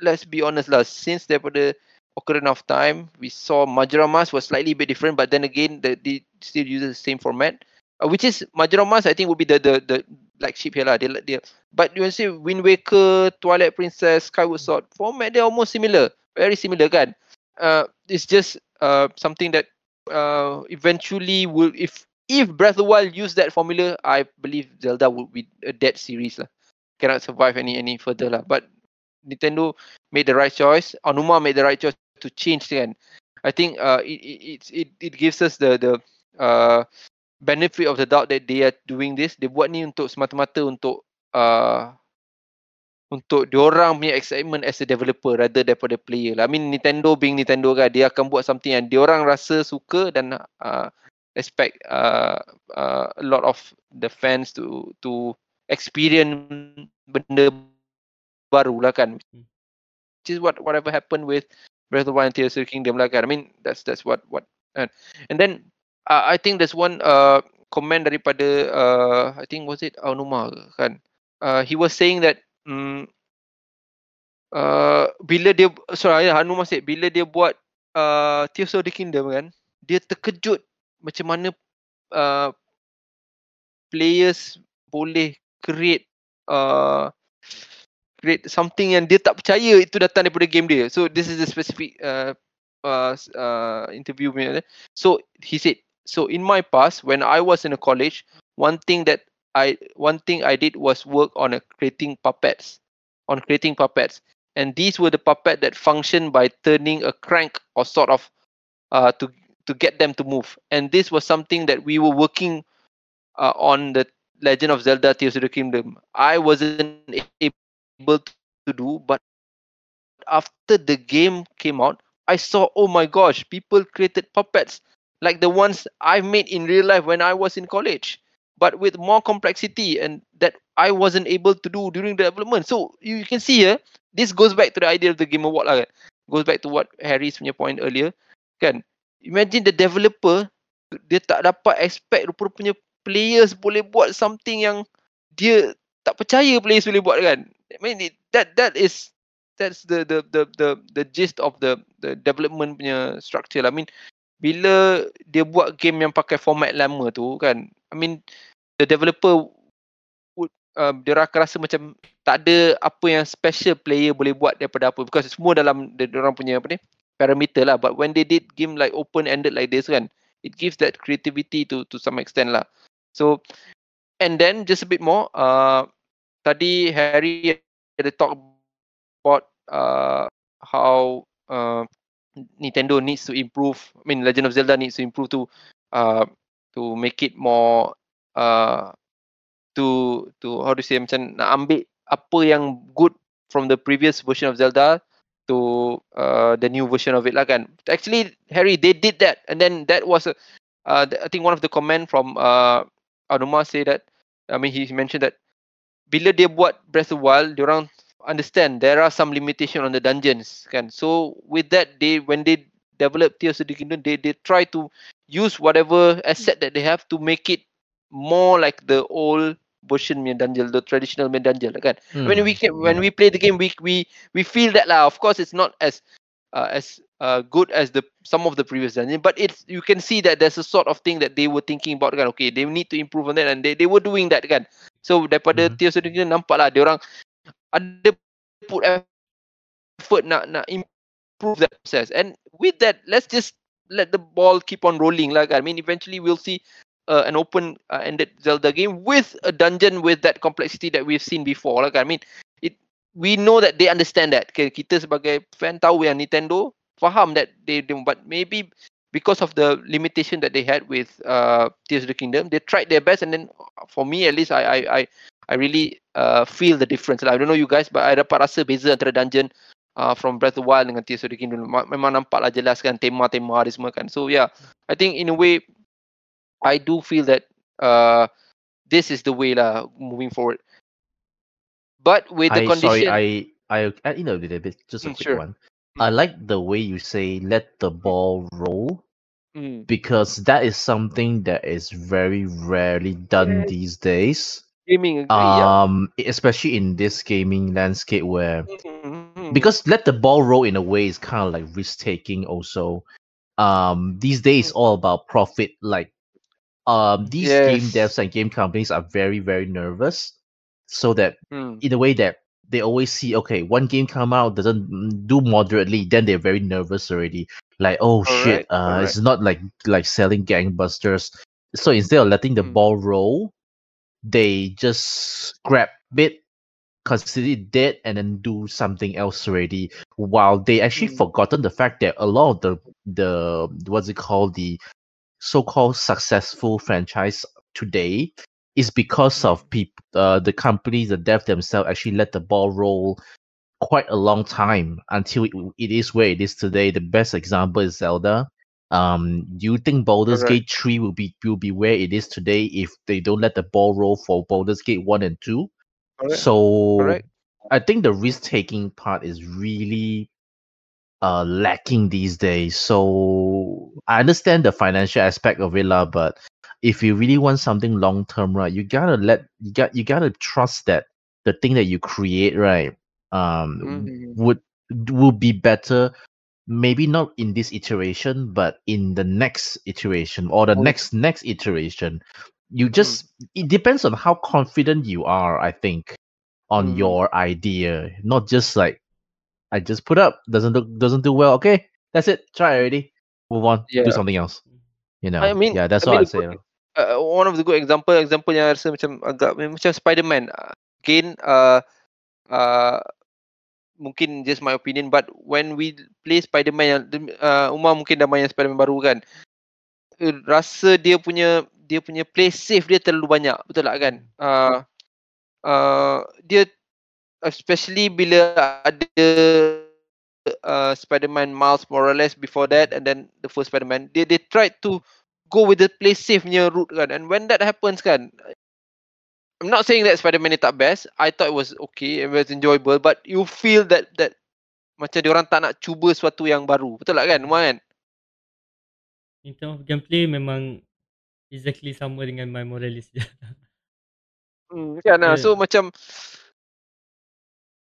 let's be honest lah, since daripada Ocarina of Time, we saw Majora Mask was slightly bit different, but then again, the, they still use the same format, uh, which is Majora Mask. I think would be the the the like sheep here lah. They, they, but you see Wind Waker, Twilight Princess, Skyward Sword format, they're almost similar, very similar kan. Uh, it's just uh something that uh eventually will if if Breath of the Wild use that formula, I believe Zelda would be a dead series lah. Cannot survive any any further lah. But Nintendo made the right choice. Anuma made the right choice to change kan. I think uh, it, it it it gives us the the uh, benefit of the doubt that they are doing this. Dia buat ni untuk semata-mata untuk uh, untuk diorang punya excitement as a developer rather daripada player lah. I mean Nintendo being Nintendo kan, dia akan buat something yang diorang rasa suka dan uh, expect uh, uh, a lot of the fans to to experience benda baru lah kan. Hmm. Which is what whatever happened with Breath of the Wild and Tears of the Kingdom lah kan. I mean that's that's what what and and then uh, I think there's one uh comment daripada uh I think was it Aonuma kan. Uh, he was saying that um, uh, bila dia sorry Hanu masih bila dia buat uh, Tears of the Kingdom kan dia terkejut macam mana uh, players boleh create uh, create something yang dia tak percaya itu datang daripada game dia. So this is a specific uh, uh, uh, interview. So he said, so in my past when I was in a college, one thing that I one thing I did was work on a creating puppets, on creating puppets, and these were the puppet that function by turning a crank or sort of uh, to to get them to move. And this was something that we were working uh, on the Legend of Zelda Tears of the Kingdom. I wasn't able able to do but after the game came out i saw oh my gosh people created puppets like the ones i made in real life when i was in college but with more complexity and that i wasn't able to do during the development. So you can see here this goes back to the idea of the game award lah goes back to what harry's punya point earlier kan? Imagine the developer dia tak dapat expect rupanya players boleh buat something yang dia tak percaya players boleh buat kan I mean it, that that is that's the the the the the gist of the the development punya structure lah. I mean bila dia buat game yang pakai format lama tu kan I mean the developer would uh, dia rasa macam tak ada apa yang special player boleh buat daripada apa. Because semua dalam dia orang punya apa ni parameter lah. But when they did game like open ended like this kan it gives that creativity to to some extent lah. So and then just a bit more uh, tadi Harry ada talk about uh, how uh, Nintendo needs to improve. I mean, Legend of Zelda needs to improve to uh, to make it more uh, to to how to say macam nak ambil apa yang good from the previous version of Zelda to uh, the new version of it lah kan. Actually, Harry, they did that, and then that was uh, I think one of the comment from uh, Anuma say that, I mean he mentioned that bila dia buat Breath of the Wild, orang understand there are some limitation on the dungeons kan. So with that, they when they develop Tears of the Kingdom, they they try to use whatever asset that they have to make it more like the old version main dungeon, the traditional main dungeon lah kan. Hmm. When we can, when we play the game, we we we feel that lah. Of course, it's not as uh, as uh, good as the some of the previous dungeon, but it's you can see that there's a sort of thing that they were thinking about kan. Okay, they need to improve on that, and they they were doing that kan. So daripada hmm. Tears of the Kingdom nampak lah, dia orang ada put effort nak nak improve that process, and with that, let's just let the ball keep on rolling lah kan. I mean, eventually we'll see uh, an open uh, ended Zelda game with a dungeon with that complexity that we've seen before lah kan. I mean it we know that they understand that. Okay, kita sebagai fan tahu yang Nintendo faham that they do but maybe because of the limitation that they had with uh, Tears of the Kingdom, they tried their best and then for me at least I I I, I really uh, feel the difference. I don't know you guys but I dapat rasa beza antara dungeon uh, from Breath of the Wild dengan Tears of the Kingdom. Memang nampak lah jelas kan tema-tema dia semua kan. So yeah, I think in a way I do feel that uh, this is the way lah moving forward. But with the I, condition, sorry, I I add in a little bit, just a Mm, quick sure. one. I like the way you say let the ball roll mm, because that is something that is very rarely done Yes. these days. gaming yeah. Um, especially in this gaming landscape where Mhm. because let the ball roll in a way is kind of like risk taking also. Um, these days all about profit. Like, um, these game devs and game companies are very very nervous, so that Mm, in a way that they always see okay one game come out doesn't mm, do moderately then they're very nervous already like oh shit Correct, uh it's not like like selling gangbusters so instead of letting the Mm. ball roll they just grab it consider it dead and then do something else already while they actually Mm. forgotten the fact that a lot of the the what's it called the so-called successful franchise today is because of people uh, the companies the dev themselves actually let the ball roll quite a long time until it, it is where it is today the best example is zelda um do you think Baldur's Correct. Gate 3 will be will be where it is today if they don't let the ball roll for Baldur's Gate 1 and 2 correct. so Correct. I think the risk taking part is really uh lacking these days. So I understand the financial aspect of it, lah, but if you really want something long term, right, you gotta let you got you gotta trust that the thing that you create, right, um Mhm. would would be better maybe not in this iteration but in the next iteration or the Oh. next next iteration. You just it depends on how confident you are i think on Mm. your idea. Not just like i just put up doesn't look doesn't do well. Okay that's it try already move on do something else. You know? I mean- yeah that's I what mean, i say uh, one of the good example example yang I rasa macam agak macam Spider-Man uh, again uh, uh, mungkin just my opinion but when we play Spider-Man yang uh, Umar mungkin dah main yang Spider-Man baru kan uh, rasa dia punya dia punya play safe dia terlalu banyak betul tak kan? Uh, uh, dia especially bila ada uh, Spider-Man Miles Morales before that and then the first Spider-Man they they tried to go with the play safe punya route kan and when that happens kan I'm not saying that Spider-Man ni tak best I thought it was okay it was enjoyable but you feel that that macam dia orang tak nak cuba sesuatu yang baru betul tak kan Umar kan In terms of gameplay memang exactly sama dengan My Morales je. hmm, kan yeah. so Yeah. macam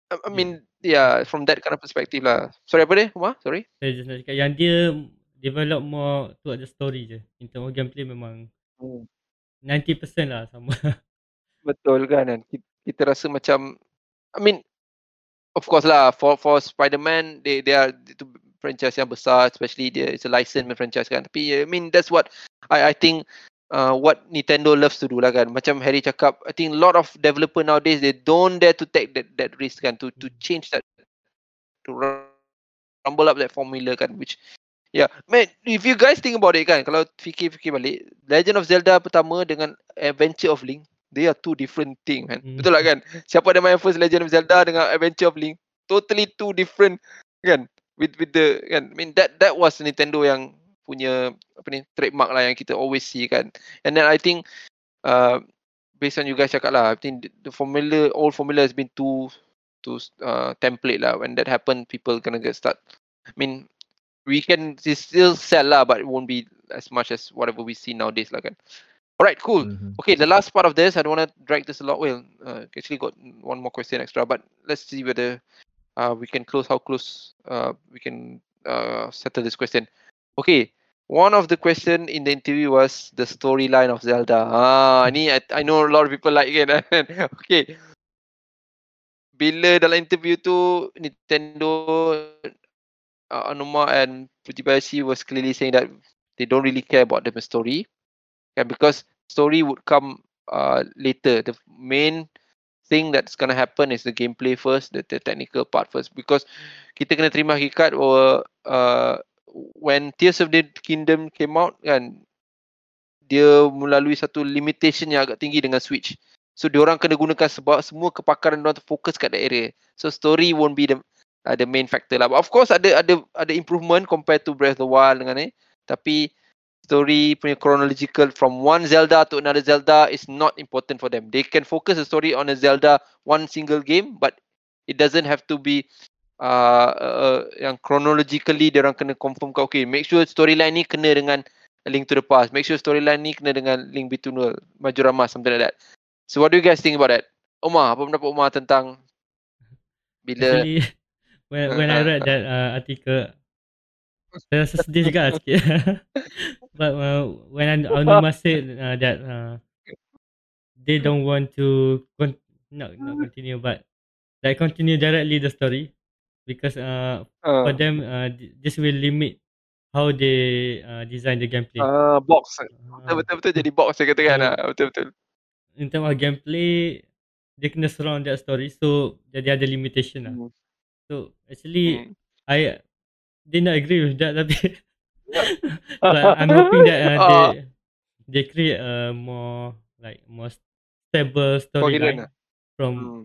I, Yeah. mean yeah from that kind of perspective lah sorry apa dia Umar sorry Saya just nak cakap yang dia develop more towards the story je. In terms of gameplay memang hmm. 90% lah sama. *laughs* Betul kan kan. Kita, kita rasa macam I mean of course lah for for Spider-Man they they are itu franchise yang besar especially dia it's a licensed franchise kan. Tapi I mean that's what I I think uh, what Nintendo loves to do lah kan. Macam Harry cakap I think a lot of developer nowadays they don't dare to take that that risk kan to to change that to rumble up that formula kan which Yeah, man, if you guys think about it kan, kalau fikir-fikir balik, Legend of Zelda pertama dengan Adventure of Link, they are two different thing kan. Hmm. Betul tak kan? Siapa ada main first Legend of Zelda dengan Adventure of Link, totally two different kan. With with the kan, I mean that that was Nintendo yang punya apa ni trademark lah yang kita always see kan. And then I think uh, based on you guys cakap lah, I think the formula, all formula has been too too uh, template lah. When that happen, people gonna get start. I mean, we can still sell lah, but it won't be as much as whatever we see nowadays lah kan. Alright, cool. Mm-hmm. Okay, the last part of this, I don't want to drag this a lot. Well, uh, actually got one more question extra, but let's see whether uh, we can close how close uh, we can uh, settle this question. Okay, one of the question in the interview was the storyline of Zelda. Ah, ni I, I know a lot of people like it. *laughs* okay. Bila dalam interview tu Nintendo uh, Anuma and Futibayashi was clearly saying that they don't really care about the story. And because story would come uh, later. The main thing that's gonna happen is the gameplay first, the, the technical part first. Because kita kena terima hakikat or uh, when Tears of the Kingdom came out kan, dia melalui satu limitation yang agak tinggi dengan Switch. So dia orang kena gunakan sebab semua kepakaran dia fokus kat that area. So story won't be the uh, the main factor lah. But of course ada ada ada improvement compared to Breath of the Wild dengan ni. Tapi story punya chronological from one Zelda to another Zelda is not important for them. They can focus the story on a Zelda one single game but it doesn't have to be uh, uh, yang chronologically dia orang kena confirm kau okay make sure storyline ni kena dengan Link to the Past. Make sure storyline ni kena dengan Link Between World, Majorama something like that. So what do you guys think about that? Omar, apa pendapat Omar tentang bila Actually, *laughs* when when I *laughs* read that uh, article saya rasa sedih juga lah sikit. *laughs* But uh, when Anuma said uh, that uh, they don't want to con- not not continue but like continue directly the story because uh, uh. for them uh, this will limit how they uh, design the gameplay. Uh, box. Betul betul jadi box saya katakan uh, betul betul. In terms of gameplay dia kena surround that story so jadi ada limitation lah. Hmm. So actually hmm. I did not agree with that tapi *laughs* but I'm hoping that uh, they ah. they create a more like more stable storyline from hmm.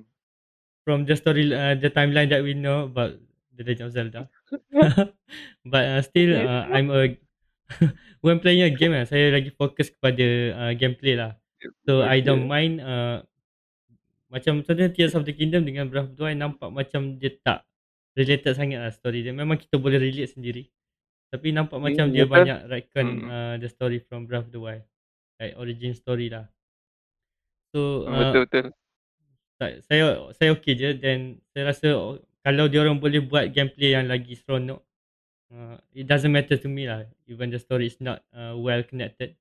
from the story uh, the timeline that we know about the Legend of Zelda. *laughs* *laughs* but uh, still uh, I'm a when playing a game uh, saya lagi fokus kepada uh, gameplay lah. So I don't mind uh, macam contohnya Tears of the Kingdom dengan Breath of the Wild nampak macam dia tak related sangat lah story dia. Memang kita boleh relate sendiri. Tapi nampak hmm, macam dia banyak reckon hmm. uh, the story from Breath of the Wild. Like origin story lah. So uh, betul betul. Saya saya okey je dan saya rasa kalau dia orang boleh buat gameplay yang lagi seronok uh, it doesn't matter to me lah even the story is not uh, well connected.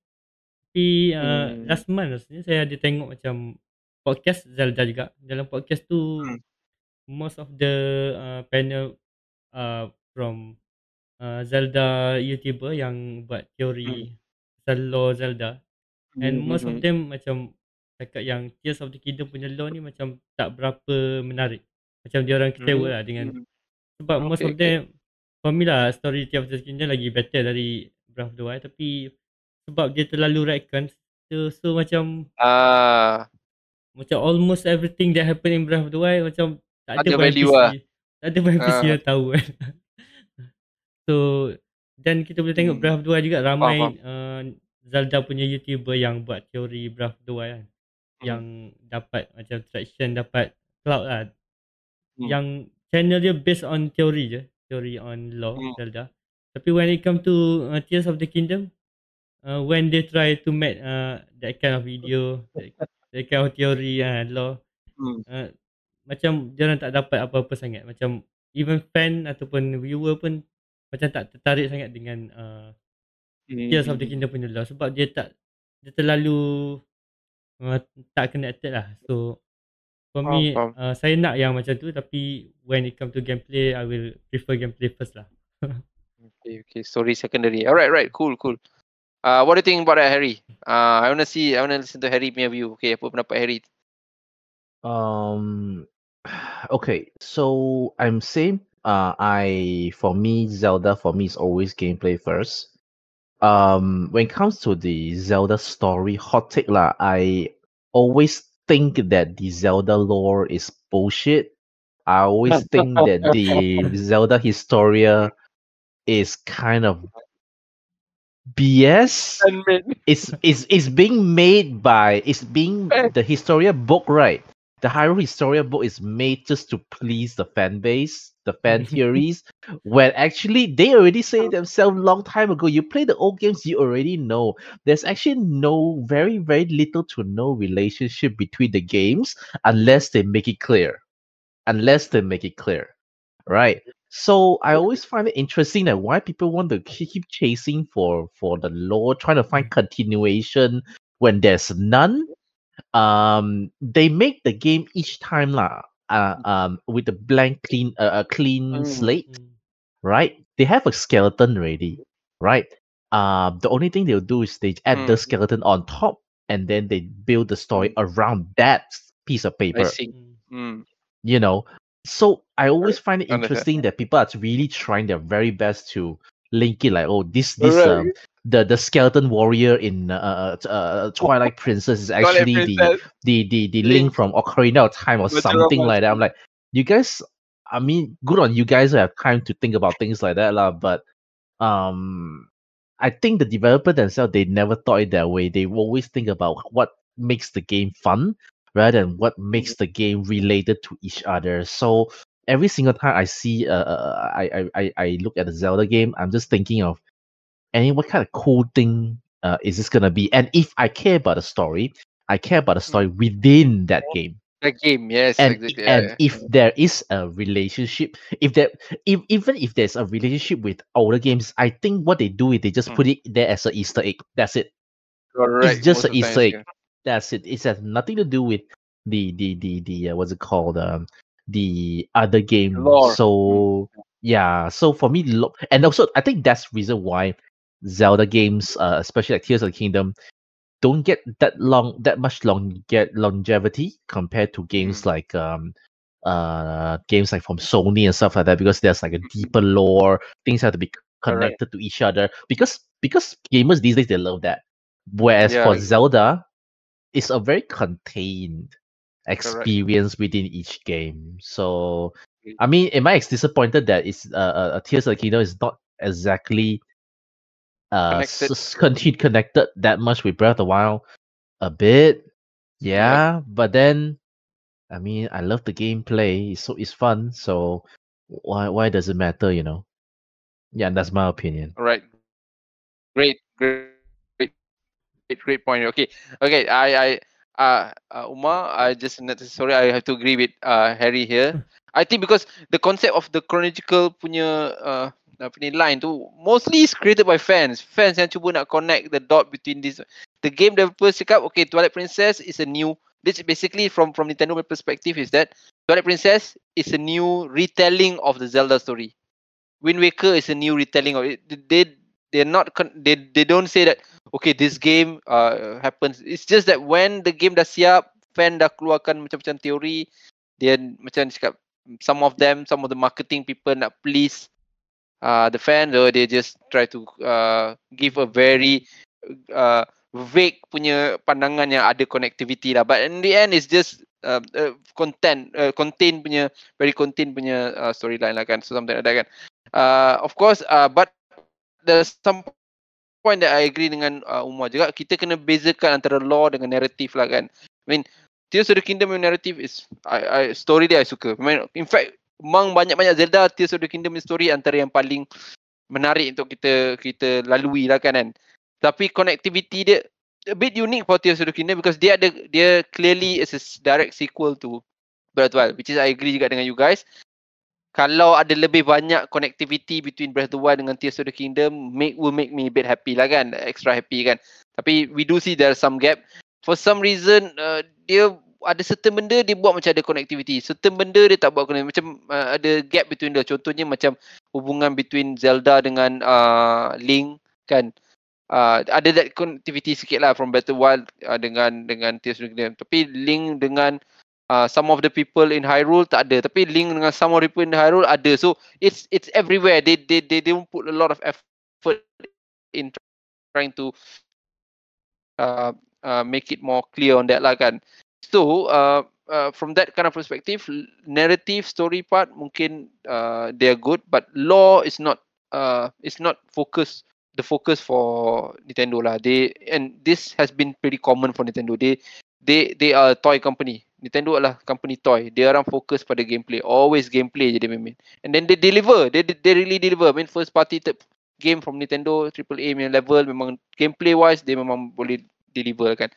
Tapi uh, hmm. last month rasanya saya ada tengok macam podcast Zelda juga. Dalam podcast tu hmm most of the uh, panel uh, from uh, Zelda YouTuber yang buat teori pasal hmm. law Zelda and mm-hmm. most of hmm. them macam cakap yang Tears of the Kingdom punya law ni macam tak berapa menarik macam dia orang kecewa mm-hmm. lah dengan hmm. sebab okay, most of them for me lah story Tears of the Kingdom lagi better dari Breath of the Wild tapi sebab dia terlalu retcon so, so macam ah uh. macam almost everything that happen in Breath of the Wild macam tak ada, ada value lah. Tak ada privacy uh. tahu kan. *laughs* so dan kita boleh tengok hmm. Breath of the Wild juga ramai uh, Zelda punya YouTuber yang buat teori Breath of the Wild kan. Hmm. Yang dapat macam traction dapat cloud lah. Hmm. Yang channel dia based on teori je. Teori on law hmm. Zelda. Tapi when it come to uh, Tears of the Kingdom, uh, when they try to make uh, that kind of video, that, that kind of theory and uh, law, hmm. uh, macam dia orang tak dapat apa-apa sangat. Macam even fan ataupun viewer pun macam tak tertarik sangat dengan uh, hmm. Tears of the Kingdom punya law sebab dia tak dia terlalu uh, tak connected lah. So for me uh, saya nak yang macam tu tapi when it come to gameplay I will prefer gameplay first lah. *laughs* Okay okay. Story secondary. Alright right. Cool cool. Uh, what do you think about that Harry? Uh, I want to see I want to listen to Harry punya view. Okay apa pendapat Harry? Um Okay, so I'm same uh, I for me Zelda for me is always gameplay first. Um, when it comes to the Zelda story, hot take lah, I always think that the Zelda lore is bullshit. I always think that the *laughs* Zelda Historia is kind of BS. It's it's it's being made by it's being *laughs* the Historia book, right? The Hyrule Historia book is made just to please the fan base, the fan *laughs* theories, when actually they already say oh. themselves long time ago. You play the old games, you already know. There's actually no very, very little to no relationship between the games unless they make it clear. Unless they make it clear. Right. So I always find it interesting that why people want to keep chasing for for the lore, trying to find mm. continuation when there's none um they make the game each time lah uh, um with a blank clean uh, a clean Mm, slate mm. right they have a skeleton ready right um the only thing they'll do is they add the Mm. skeleton on top and then they build the story around that piece of paper. I paper see. Mm. Mm. you know so i always find it interesting that people are really trying their very best to link it like oh this this um, Alright. The the skeleton warrior in uh, uh, uh twilight princess is actually the Princess. the the the Link. link from Ocarina of Time or something like that. I'm like, you guys, I mean, good on you guys who have time to think about things like that, lah. But um, I think the developer themselves they never thought it that way. They always think about what makes the game fun rather than what makes the game related to each other. So every single time I see, uh, uh, I, I I I look at the Zelda game, I'm just thinking of, any what kind of cool thing uh, is this gonna be? And if I care about the story, I care about the story within that game. The game, yes, And exactly. and yeah, if there is a relationship, if there, if even if there's a relationship with older games, I think what they do is they just Mm. put it there as an Easter egg. That's it. correct. It's just most an Easter egg. That's it. It has nothing to do with the the the the uh, what's it called um the other game. Lore. So yeah, so for me, lo- and also I think that's reason why Zelda games, uh, especially like Tears of the Kingdom, don't get that long, that much long get longevity compared to games like um uh games like from Sony and stuff like that because there's like a deeper *laughs* lore. Things have to be Correct. connected to each other because because gamers these days they love that. Whereas Yeah. for Zelda, it's a very contained experience within each game. So, Mm. I mean, am I disappointed that it's uh, uh, uh, Tears of the Kingdom is not exactly uh Connected. s- conti- connected that much with Breath of the Wild? A bit, yeah, but then, I mean, I love the gameplay. It's so it's fun. So why why does it matter? You know? Yeah, that's my opinion. All right. Great, great, great, great, great point. Okay, okay. I, I, uh, uh Umar, I just not sorry. I have to agree with uh Harry here. I think because the concept of the chronological punya uh apa ni line tu mostly is created by fans. Fans yang cuba nak connect the dot between this. The game developers cakap, okay, Twilight Princess is a new. This basically from from Nintendo perspective is that Twilight Princess is a new retelling of the Zelda story. Wind Waker is a new retelling of it. They they're not they they don't say that okay this game uh happens. It's just that when the game dah siap, fan dah keluarkan macam-macam teori, dia macam cakap some of them, some of the marketing people nak please uh so they just try to uh give a very uh vague punya pandangan yang ada connectivity lah. But in the end, it's just uh, uh, content, uh, contain punya very contain punya uh, storyline lah kan. So something like that kan. Uh, of course, uh, but there's some point that I agree dengan uh, Umar juga. Kita kena bezakan antara law dengan narrative lah kan. I mean, Tears of the Kingdom narrative is I, I story dia I suka. I mean, in fact, among banyak-banyak Zelda, Tears of the Kingdom story antara yang paling menarik untuk kita kita lalui lah kan kan. Tapi connectivity dia a bit unique for Tears of the Kingdom because dia ada dia clearly is a direct sequel to Breath of the Wild which is I agree juga dengan you guys. Kalau ada lebih banyak connectivity between Breath of the Wild dengan Tears of the Kingdom make will make me a bit happy lah kan, extra happy kan. Tapi we do see there some gap. For some reason uh, dia ada certain benda dia buat macam ada connectivity. Certain benda dia tak buat connectivity. Macam uh, ada gap between dia. Contohnya macam hubungan between Zelda dengan uh, Link kan. Uh, ada that connectivity sikit lah from Battle Wild uh, dengan dengan Tears of the Kingdom. Tapi Link dengan uh, some of the people in Hyrule tak ada tapi link dengan some of the people in Hyrule ada so it's it's everywhere they they they don't put a lot of effort in trying to uh, uh, make it more clear on that lah kan so uh, uh, from that kind of perspective narrative story part mungkin uh, they are good but law is not uh, it's not focus the focus for Nintendo lah. They and this has been pretty common for Nintendo. They they they are a toy company. Nintendo adalah company toy. Dia orang fokus pada gameplay. Always gameplay je dia main. And then they deliver. They they really deliver. I mean first party third game from Nintendo triple A punya level memang gameplay wise dia memang boleh deliver kan.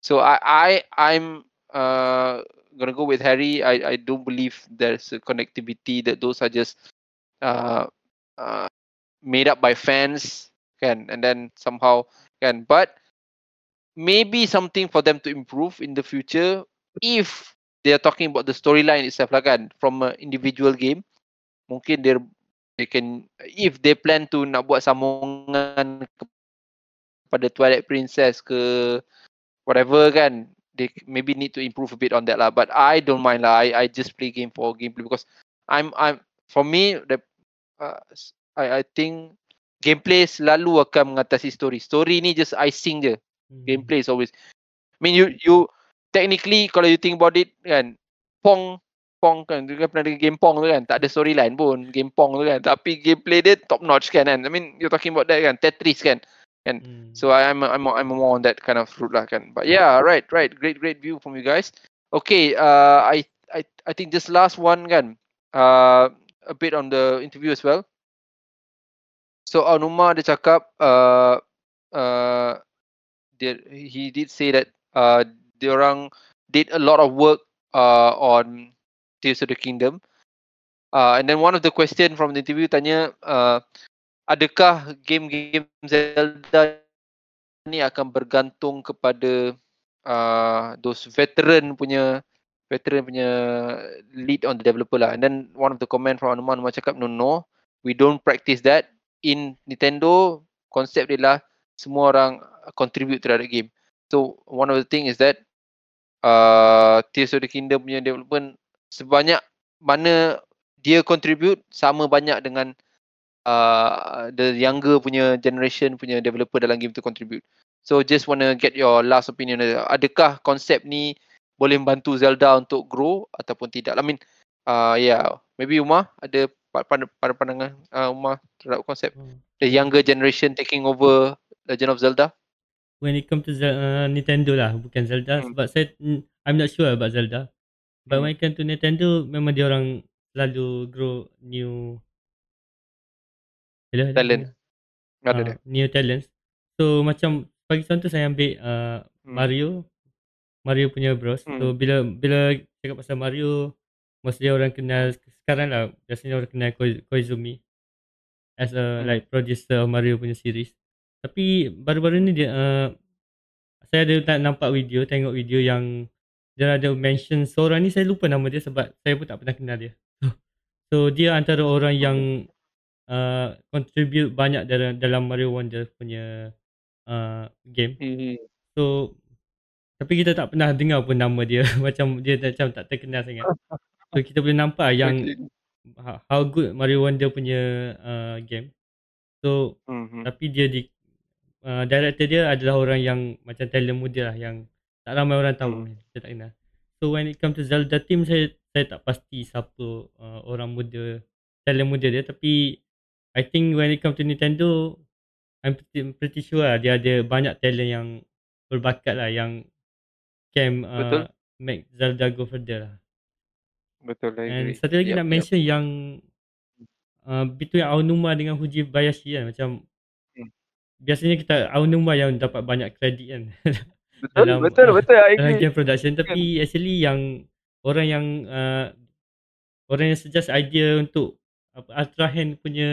So I I I'm uh gonna go with Harry. I I don't believe there's a connectivity that those are just uh uh made up by fans kan? And then somehow kan? But maybe something for them to improve in the future if they are talking about the storyline itself lah kan? From an individual game mungkin they they can if they plan to nak buat sambungan pada Twilight Princess ke whatever kan they maybe need to improve a bit on that lah but I don't mind lah I I just play game for gameplay because I'm I'm for me the uh, I I think gameplay selalu akan mengatasi story. Story ni just icing je. Hmm. Gameplay is always. I mean you you technically kalau you think about it kan Pong Pong kan tu kan pernah dengar game Pong tu kan tak ada storyline pun game Pong tu kan tapi gameplay dia top notch kan kan I mean you talking about that kan Tetris kan kan hmm. so I'm I'm I'm more on that kind of route lah kan but yeah right right great great view from you guys okay uh I I I think this last one kan uh a bit on the interview as well So Anuma dia cakap uh, uh, dia, he did say that uh, dia orang did a lot of work uh, on Tears of the Kingdom. Uh, and then one of the question from the interview tanya, uh, adakah game-game Zelda ni akan bergantung kepada uh, those veteran punya veteran punya lead on the developer lah. And then one of the comment from Anuma, Anuma cakap, no, no, we don't practice that in Nintendo konsep dia lah semua orang contribute terhadap game. So one of the thing is that uh, Tears of the Kingdom punya development sebanyak mana dia contribute sama banyak dengan uh, the younger punya generation punya developer dalam game tu contribute. So just wanna get your last opinion. Adakah konsep ni boleh membantu Zelda untuk grow ataupun tidak? I mean, uh, yeah, maybe Umar ada pada pada pandangan uh, Umar terhadap konsep hmm. the younger generation taking over Legend of Zelda? When it come to uh, Nintendo lah, bukan Zelda hmm. sebab saya mm, I'm not sure about Zelda. But hmm. when it come to Nintendo, memang dia orang selalu grow new Hello, talent. Uh, new talents. So macam bagi contoh saya ambil uh, hmm. Mario Mario punya bros. Hmm. So bila bila cakap pasal Mario mostly orang kenal sekarang lah biasanya orang kenal Ko- Koizumi as a hmm. like producer of Mario punya series tapi baru-baru ni dia uh, saya ada tak nampak video tengok video yang dia ada mention seorang ni saya lupa nama dia sebab saya pun tak pernah kenal dia *laughs* so dia antara orang yang uh, contribute banyak dalam dalam Mario Wonder punya uh, game hmm. so tapi kita tak pernah dengar pun nama dia *laughs* macam dia macam tak terkenal sangat So kita boleh nampak yang okay. how good Mario Wonder punya uh, game. So mm-hmm. tapi dia di uh, director dia adalah orang yang macam talent muda lah yang tak ramai orang tahu. Mm. Saya tak kenal. So when it come to Zelda team saya saya tak pasti siapa uh, orang muda talent muda dia tapi I think when it come to Nintendo I'm pretty, pretty sure lah, dia ada banyak talent yang berbakat lah yang can uh, make Zelda go further lah. Betul lagi. And satu lagi yep, nak mention yep. yang uh, between Aonuma dengan Fuji Bayashi kan macam hmm. biasanya kita Aonuma yang dapat banyak kredit kan. *laughs* Betul dalam, betul uh, *laughs* betul. Dalam game production tapi kan. actually yang orang yang uh, orang yang suggest idea untuk apa Ultra Hand punya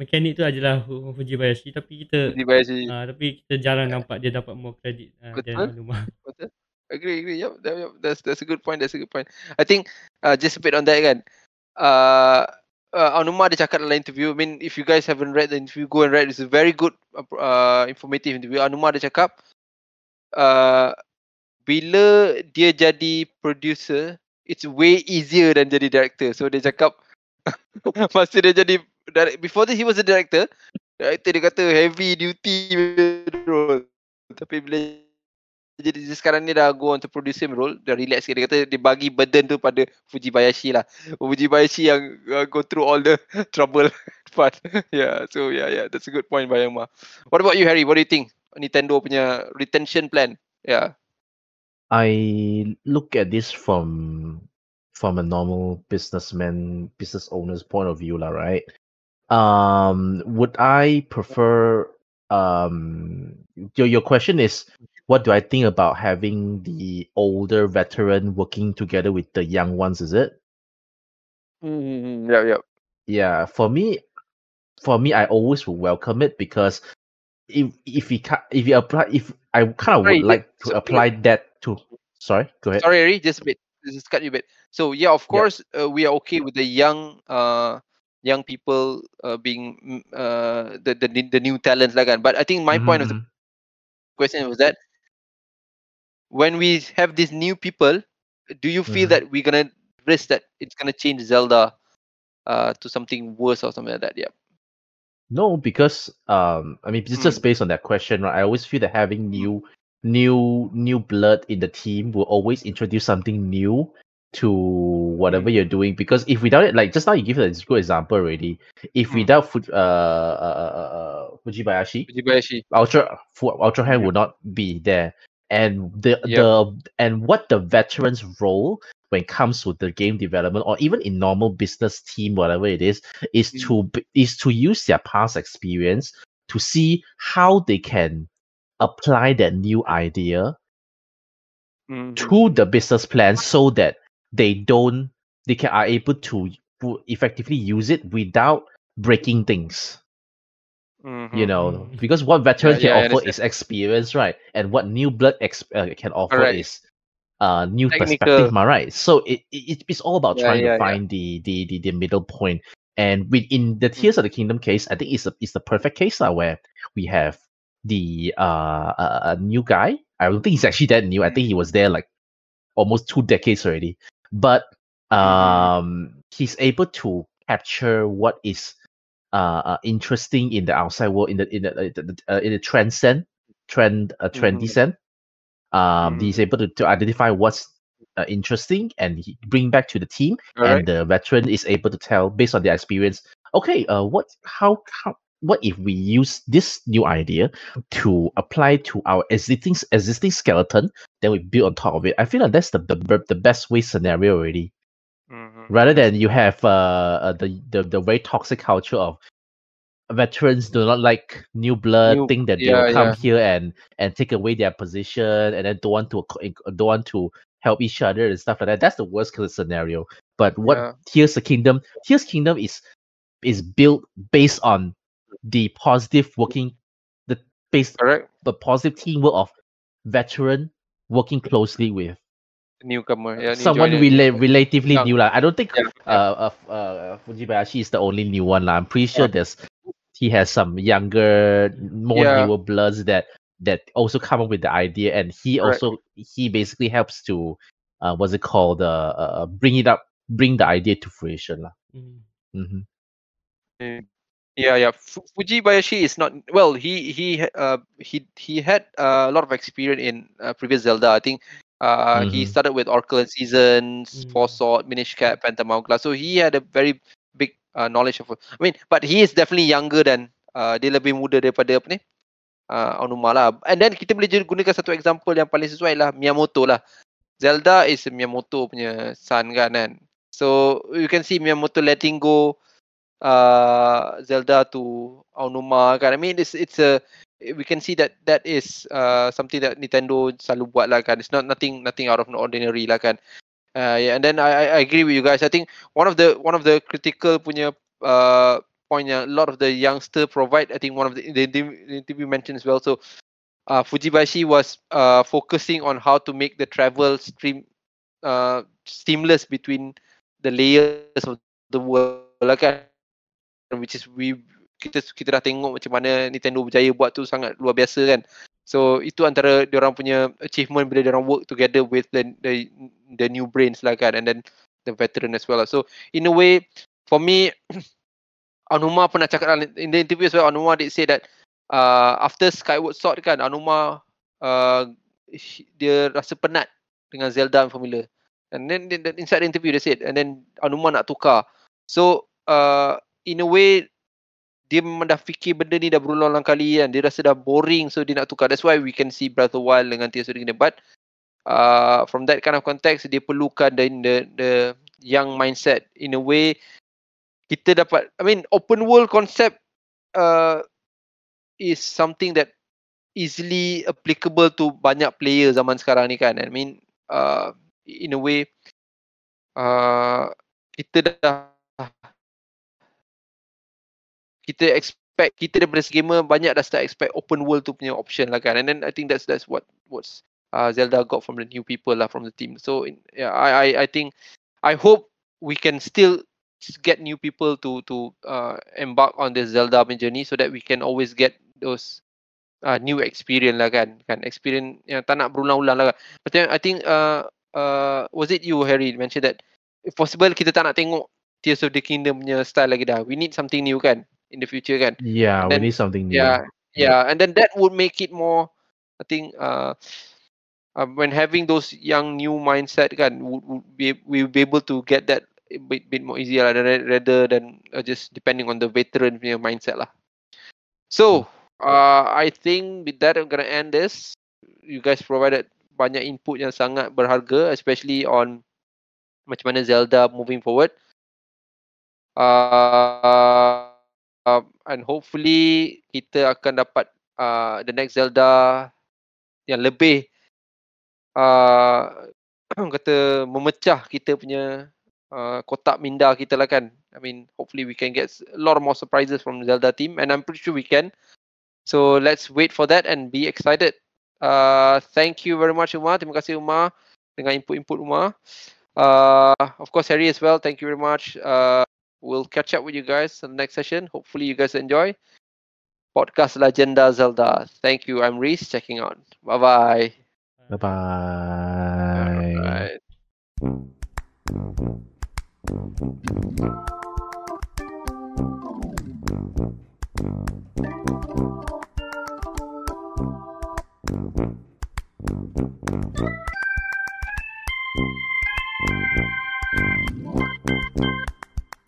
mekanik tu adalah Fuji Bayashi tapi kita Fuji Bayashi. Uh, tapi kita jarang nampak dia dapat more credit uh, betul. Aonuma. *laughs* Betul. Agree agree. Yep, yep that's that's a good point that's a good point. I think uh, just a bit on that kan. Uh uh, Anuma ada cakap dalam interview I mean if you guys haven't read the interview go and read. It's a very good uh, informative interview. Anuma ada cakap uh, bila dia jadi producer it's way easier than jadi director. So dia cakap *laughs* masa dia jadi before this he was a director. Director dia kata heavy duty role. Tapi bila jadi sekarang ni dah go on to producer role dah relax sikit. Dia kata dia bagi burden tu pada Fujibayashi lah. Fujibayashi yang uh, go through all the *laughs* trouble *laughs* part. Yeah so yeah yeah that's a good point Bayama what about you Harry? What do you think? Nintendo punya retention plan? Yeah. I look at this from from a normal businessman business owner's point of view lah right um would I prefer um your your question is what do I think about having the older veteran working together with the young ones? Is it? Mm-hmm. Yeah, yeah, yeah. For me, for me, I always will welcome it because if if we if you apply, if I kind of would like to apply that to. Sorry, go ahead. Sorry, just a bit. Just cut you a bit. So yeah, of course, yeah. Uh, we are okay with the young uh young people uh, being mm, uh the, the the new talents like that. But I think my mm-hmm. point of the mm-hmm. question was that when we have these new people, do you feel mm-hmm. that we're gonna risk that it's gonna change Zelda uh, to something worse or something like that? Yeah. No, because um, I mean, just mm. based on that question, right? I always feel that having hmm. new, new, new blood in the team will always introduce something new to whatever mm. you're doing. Because if without it, like just now, you give a good example already. If mm. without uh, uh, uh, uh, Fujibayashi, Fujibayashi, Ultra Ultra Hand yeah. would not be there and the the and what the veterans role when it comes to the game development or even in normal business team whatever it is is mm. to is to use their past experience to see how they can apply that new idea mm-hmm. to the business plan so that they don't they can are able to effectively use it without breaking things Mm-hmm. You know, mm-hmm. because what veterans yeah, can yeah, offer is experience, right? And what new blood ex- uh, can offer right. is uh new Technical. perspective, my right? So it, it it's all about yeah, trying to find the, the the the middle point. And within the Tears mm-hmm. of the Kingdom case, I think it's a, it's the perfect case uh, where we have the uh a, a new guy. I don't think he's actually that new. I think he was there like almost two decades already. But mm-hmm. um he's able to capture what is uh, uh, interesting in the outside world in the in the, uh, uh in the transcend trend uh, trendy mm-hmm. Um, mm-hmm. he's able to, to identify what's uh, interesting and he bring back to the team, All and right. the veteran is able to tell based on their experience. Okay, uh, what how how what if we use this new idea to apply to our existing existing skeleton then we build on top of it i feel like that's the the, the best way scenario already Mm-hmm. Rather than you have uh, uh, the, the the very toxic culture of veterans do not like new blood, new, think that they will come yeah. here and and take away their position, and then don't want to don't want to help each other and stuff like that. That's the worst case scenario. But what yeah. Tears the Kingdom, Tears Kingdom is is built based on the positive working, the based Correct. the positive teamwork of veteran working closely with newcomer. Yeah, someone rela- relatively new lah. I don't think yeah. uh, uh, uh, Fujibayashi is the only new one lah. I'm pretty sure yeah. there's he has some younger, more yeah. newer bloods that that also come up with the idea, and he right. also he basically helps to uh, what's it called uh, uh bring it up, bring the idea to fruition lah. Mm. Mm-hmm. Yeah, yeah. Fujibayashi is not well. He he uh he he had uh, a lot of experience in uh, previous Zelda. I think uh, mm-hmm. He started with Oracle and Seasons, mm-hmm. Four Sword, Minish Cap, Phantom Hourglass. So he had a very big uh, knowledge of. I mean, but he is definitely younger than. Uh, dia lebih muda daripada apa ni? Uh, Onuma lah. And then kita boleh gunakan satu example yang paling sesuai lah Miyamoto lah. Zelda is Miyamoto punya son kan kan. So you can see Miyamoto letting go uh, Zelda to Onuma kan. I mean it's it's a we can see that that is uh, something that Nintendo selalu buat lah kan. It's not nothing nothing out of the ordinary lah kan. Uh, yeah, and then I, I agree with you guys. I think one of the one of the critical punya uh, point yang a lot of the youngster provide. I think one of the the, the interview mentioned as well. So uh, Fujibashi was uh, focusing on how to make the travel stream uh, seamless between the layers of the world lah kan. Which is we kita kita dah tengok macam mana Nintendo berjaya buat tu sangat luar biasa kan. So itu antara orang punya achievement bila orang work together with the, the the new brains lah kan and then the veteran as well. Lah. So in a way for me *clears throat* Anuma pernah cakap in the interview as well Anuma did say that uh, after Skyward Sword kan Anuma uh, dia rasa penat dengan Zelda formula. And then inside the interview they said and then Anuma nak tukar. So uh, in a way dia memang dah fikir benda ni dah berulang-ulang kali kan. Dia rasa dah boring so dia nak tukar. That's why we can see Breath of Wild dengan Tears of the Kingdom. But uh, from that kind of context, dia perlukan the, the, the young mindset. In a way, kita dapat, I mean, open world concept uh, is something that easily applicable to banyak player zaman sekarang ni kan. I mean, uh, in a way, uh, kita dah kita expect kita daripada gamer banyak dah start expect open world tu punya option lah kan. And then I think that's that's what what's uh, Zelda got from the new people lah from the team. So yeah I I I think I hope we can still get new people to to uh, embark on this Zelda journey so that we can always get those uh, new experience lah kan. Kan experience yang tak nak berulang-ulang lah kan. but then I think uh, uh, was it you Harry mentioned that if possible kita tak nak tengok Tears of the Kingdom punya style lagi dah. We need something new kan in the future kan. Yeah, then, we need something new. Yeah, yeah, and then that would make it more. I think uh, uh when having those young new mindset kan, would, would be we will be able to get that a bit, bit more easier lah, rather than uh, just depending on the veteran punya mindset lah. So, uh, I think with that I'm gonna end this. You guys provided banyak input yang sangat berharga, especially on macam mana Zelda moving forward. Uh, uh, and hopefully kita akan dapat uh, the next Zelda yang lebih uh, *clears throat* kata memecah kita punya uh, kotak minda kita lah kan. I mean, hopefully we can get a lot more surprises from Zelda team and I'm pretty sure we can. So let's wait for that and be excited. Uh, thank you very much Umar. Terima kasih Umar dengan input-input Umar. Uh, of course Harry as well. Thank you very much. Uh, we'll catch up with you guys in the next session. Hopefully, you guys enjoy. Podcast Legenda Zelda. Thank you. I'm Reese checking out. Bye bye. Bye bye. Thank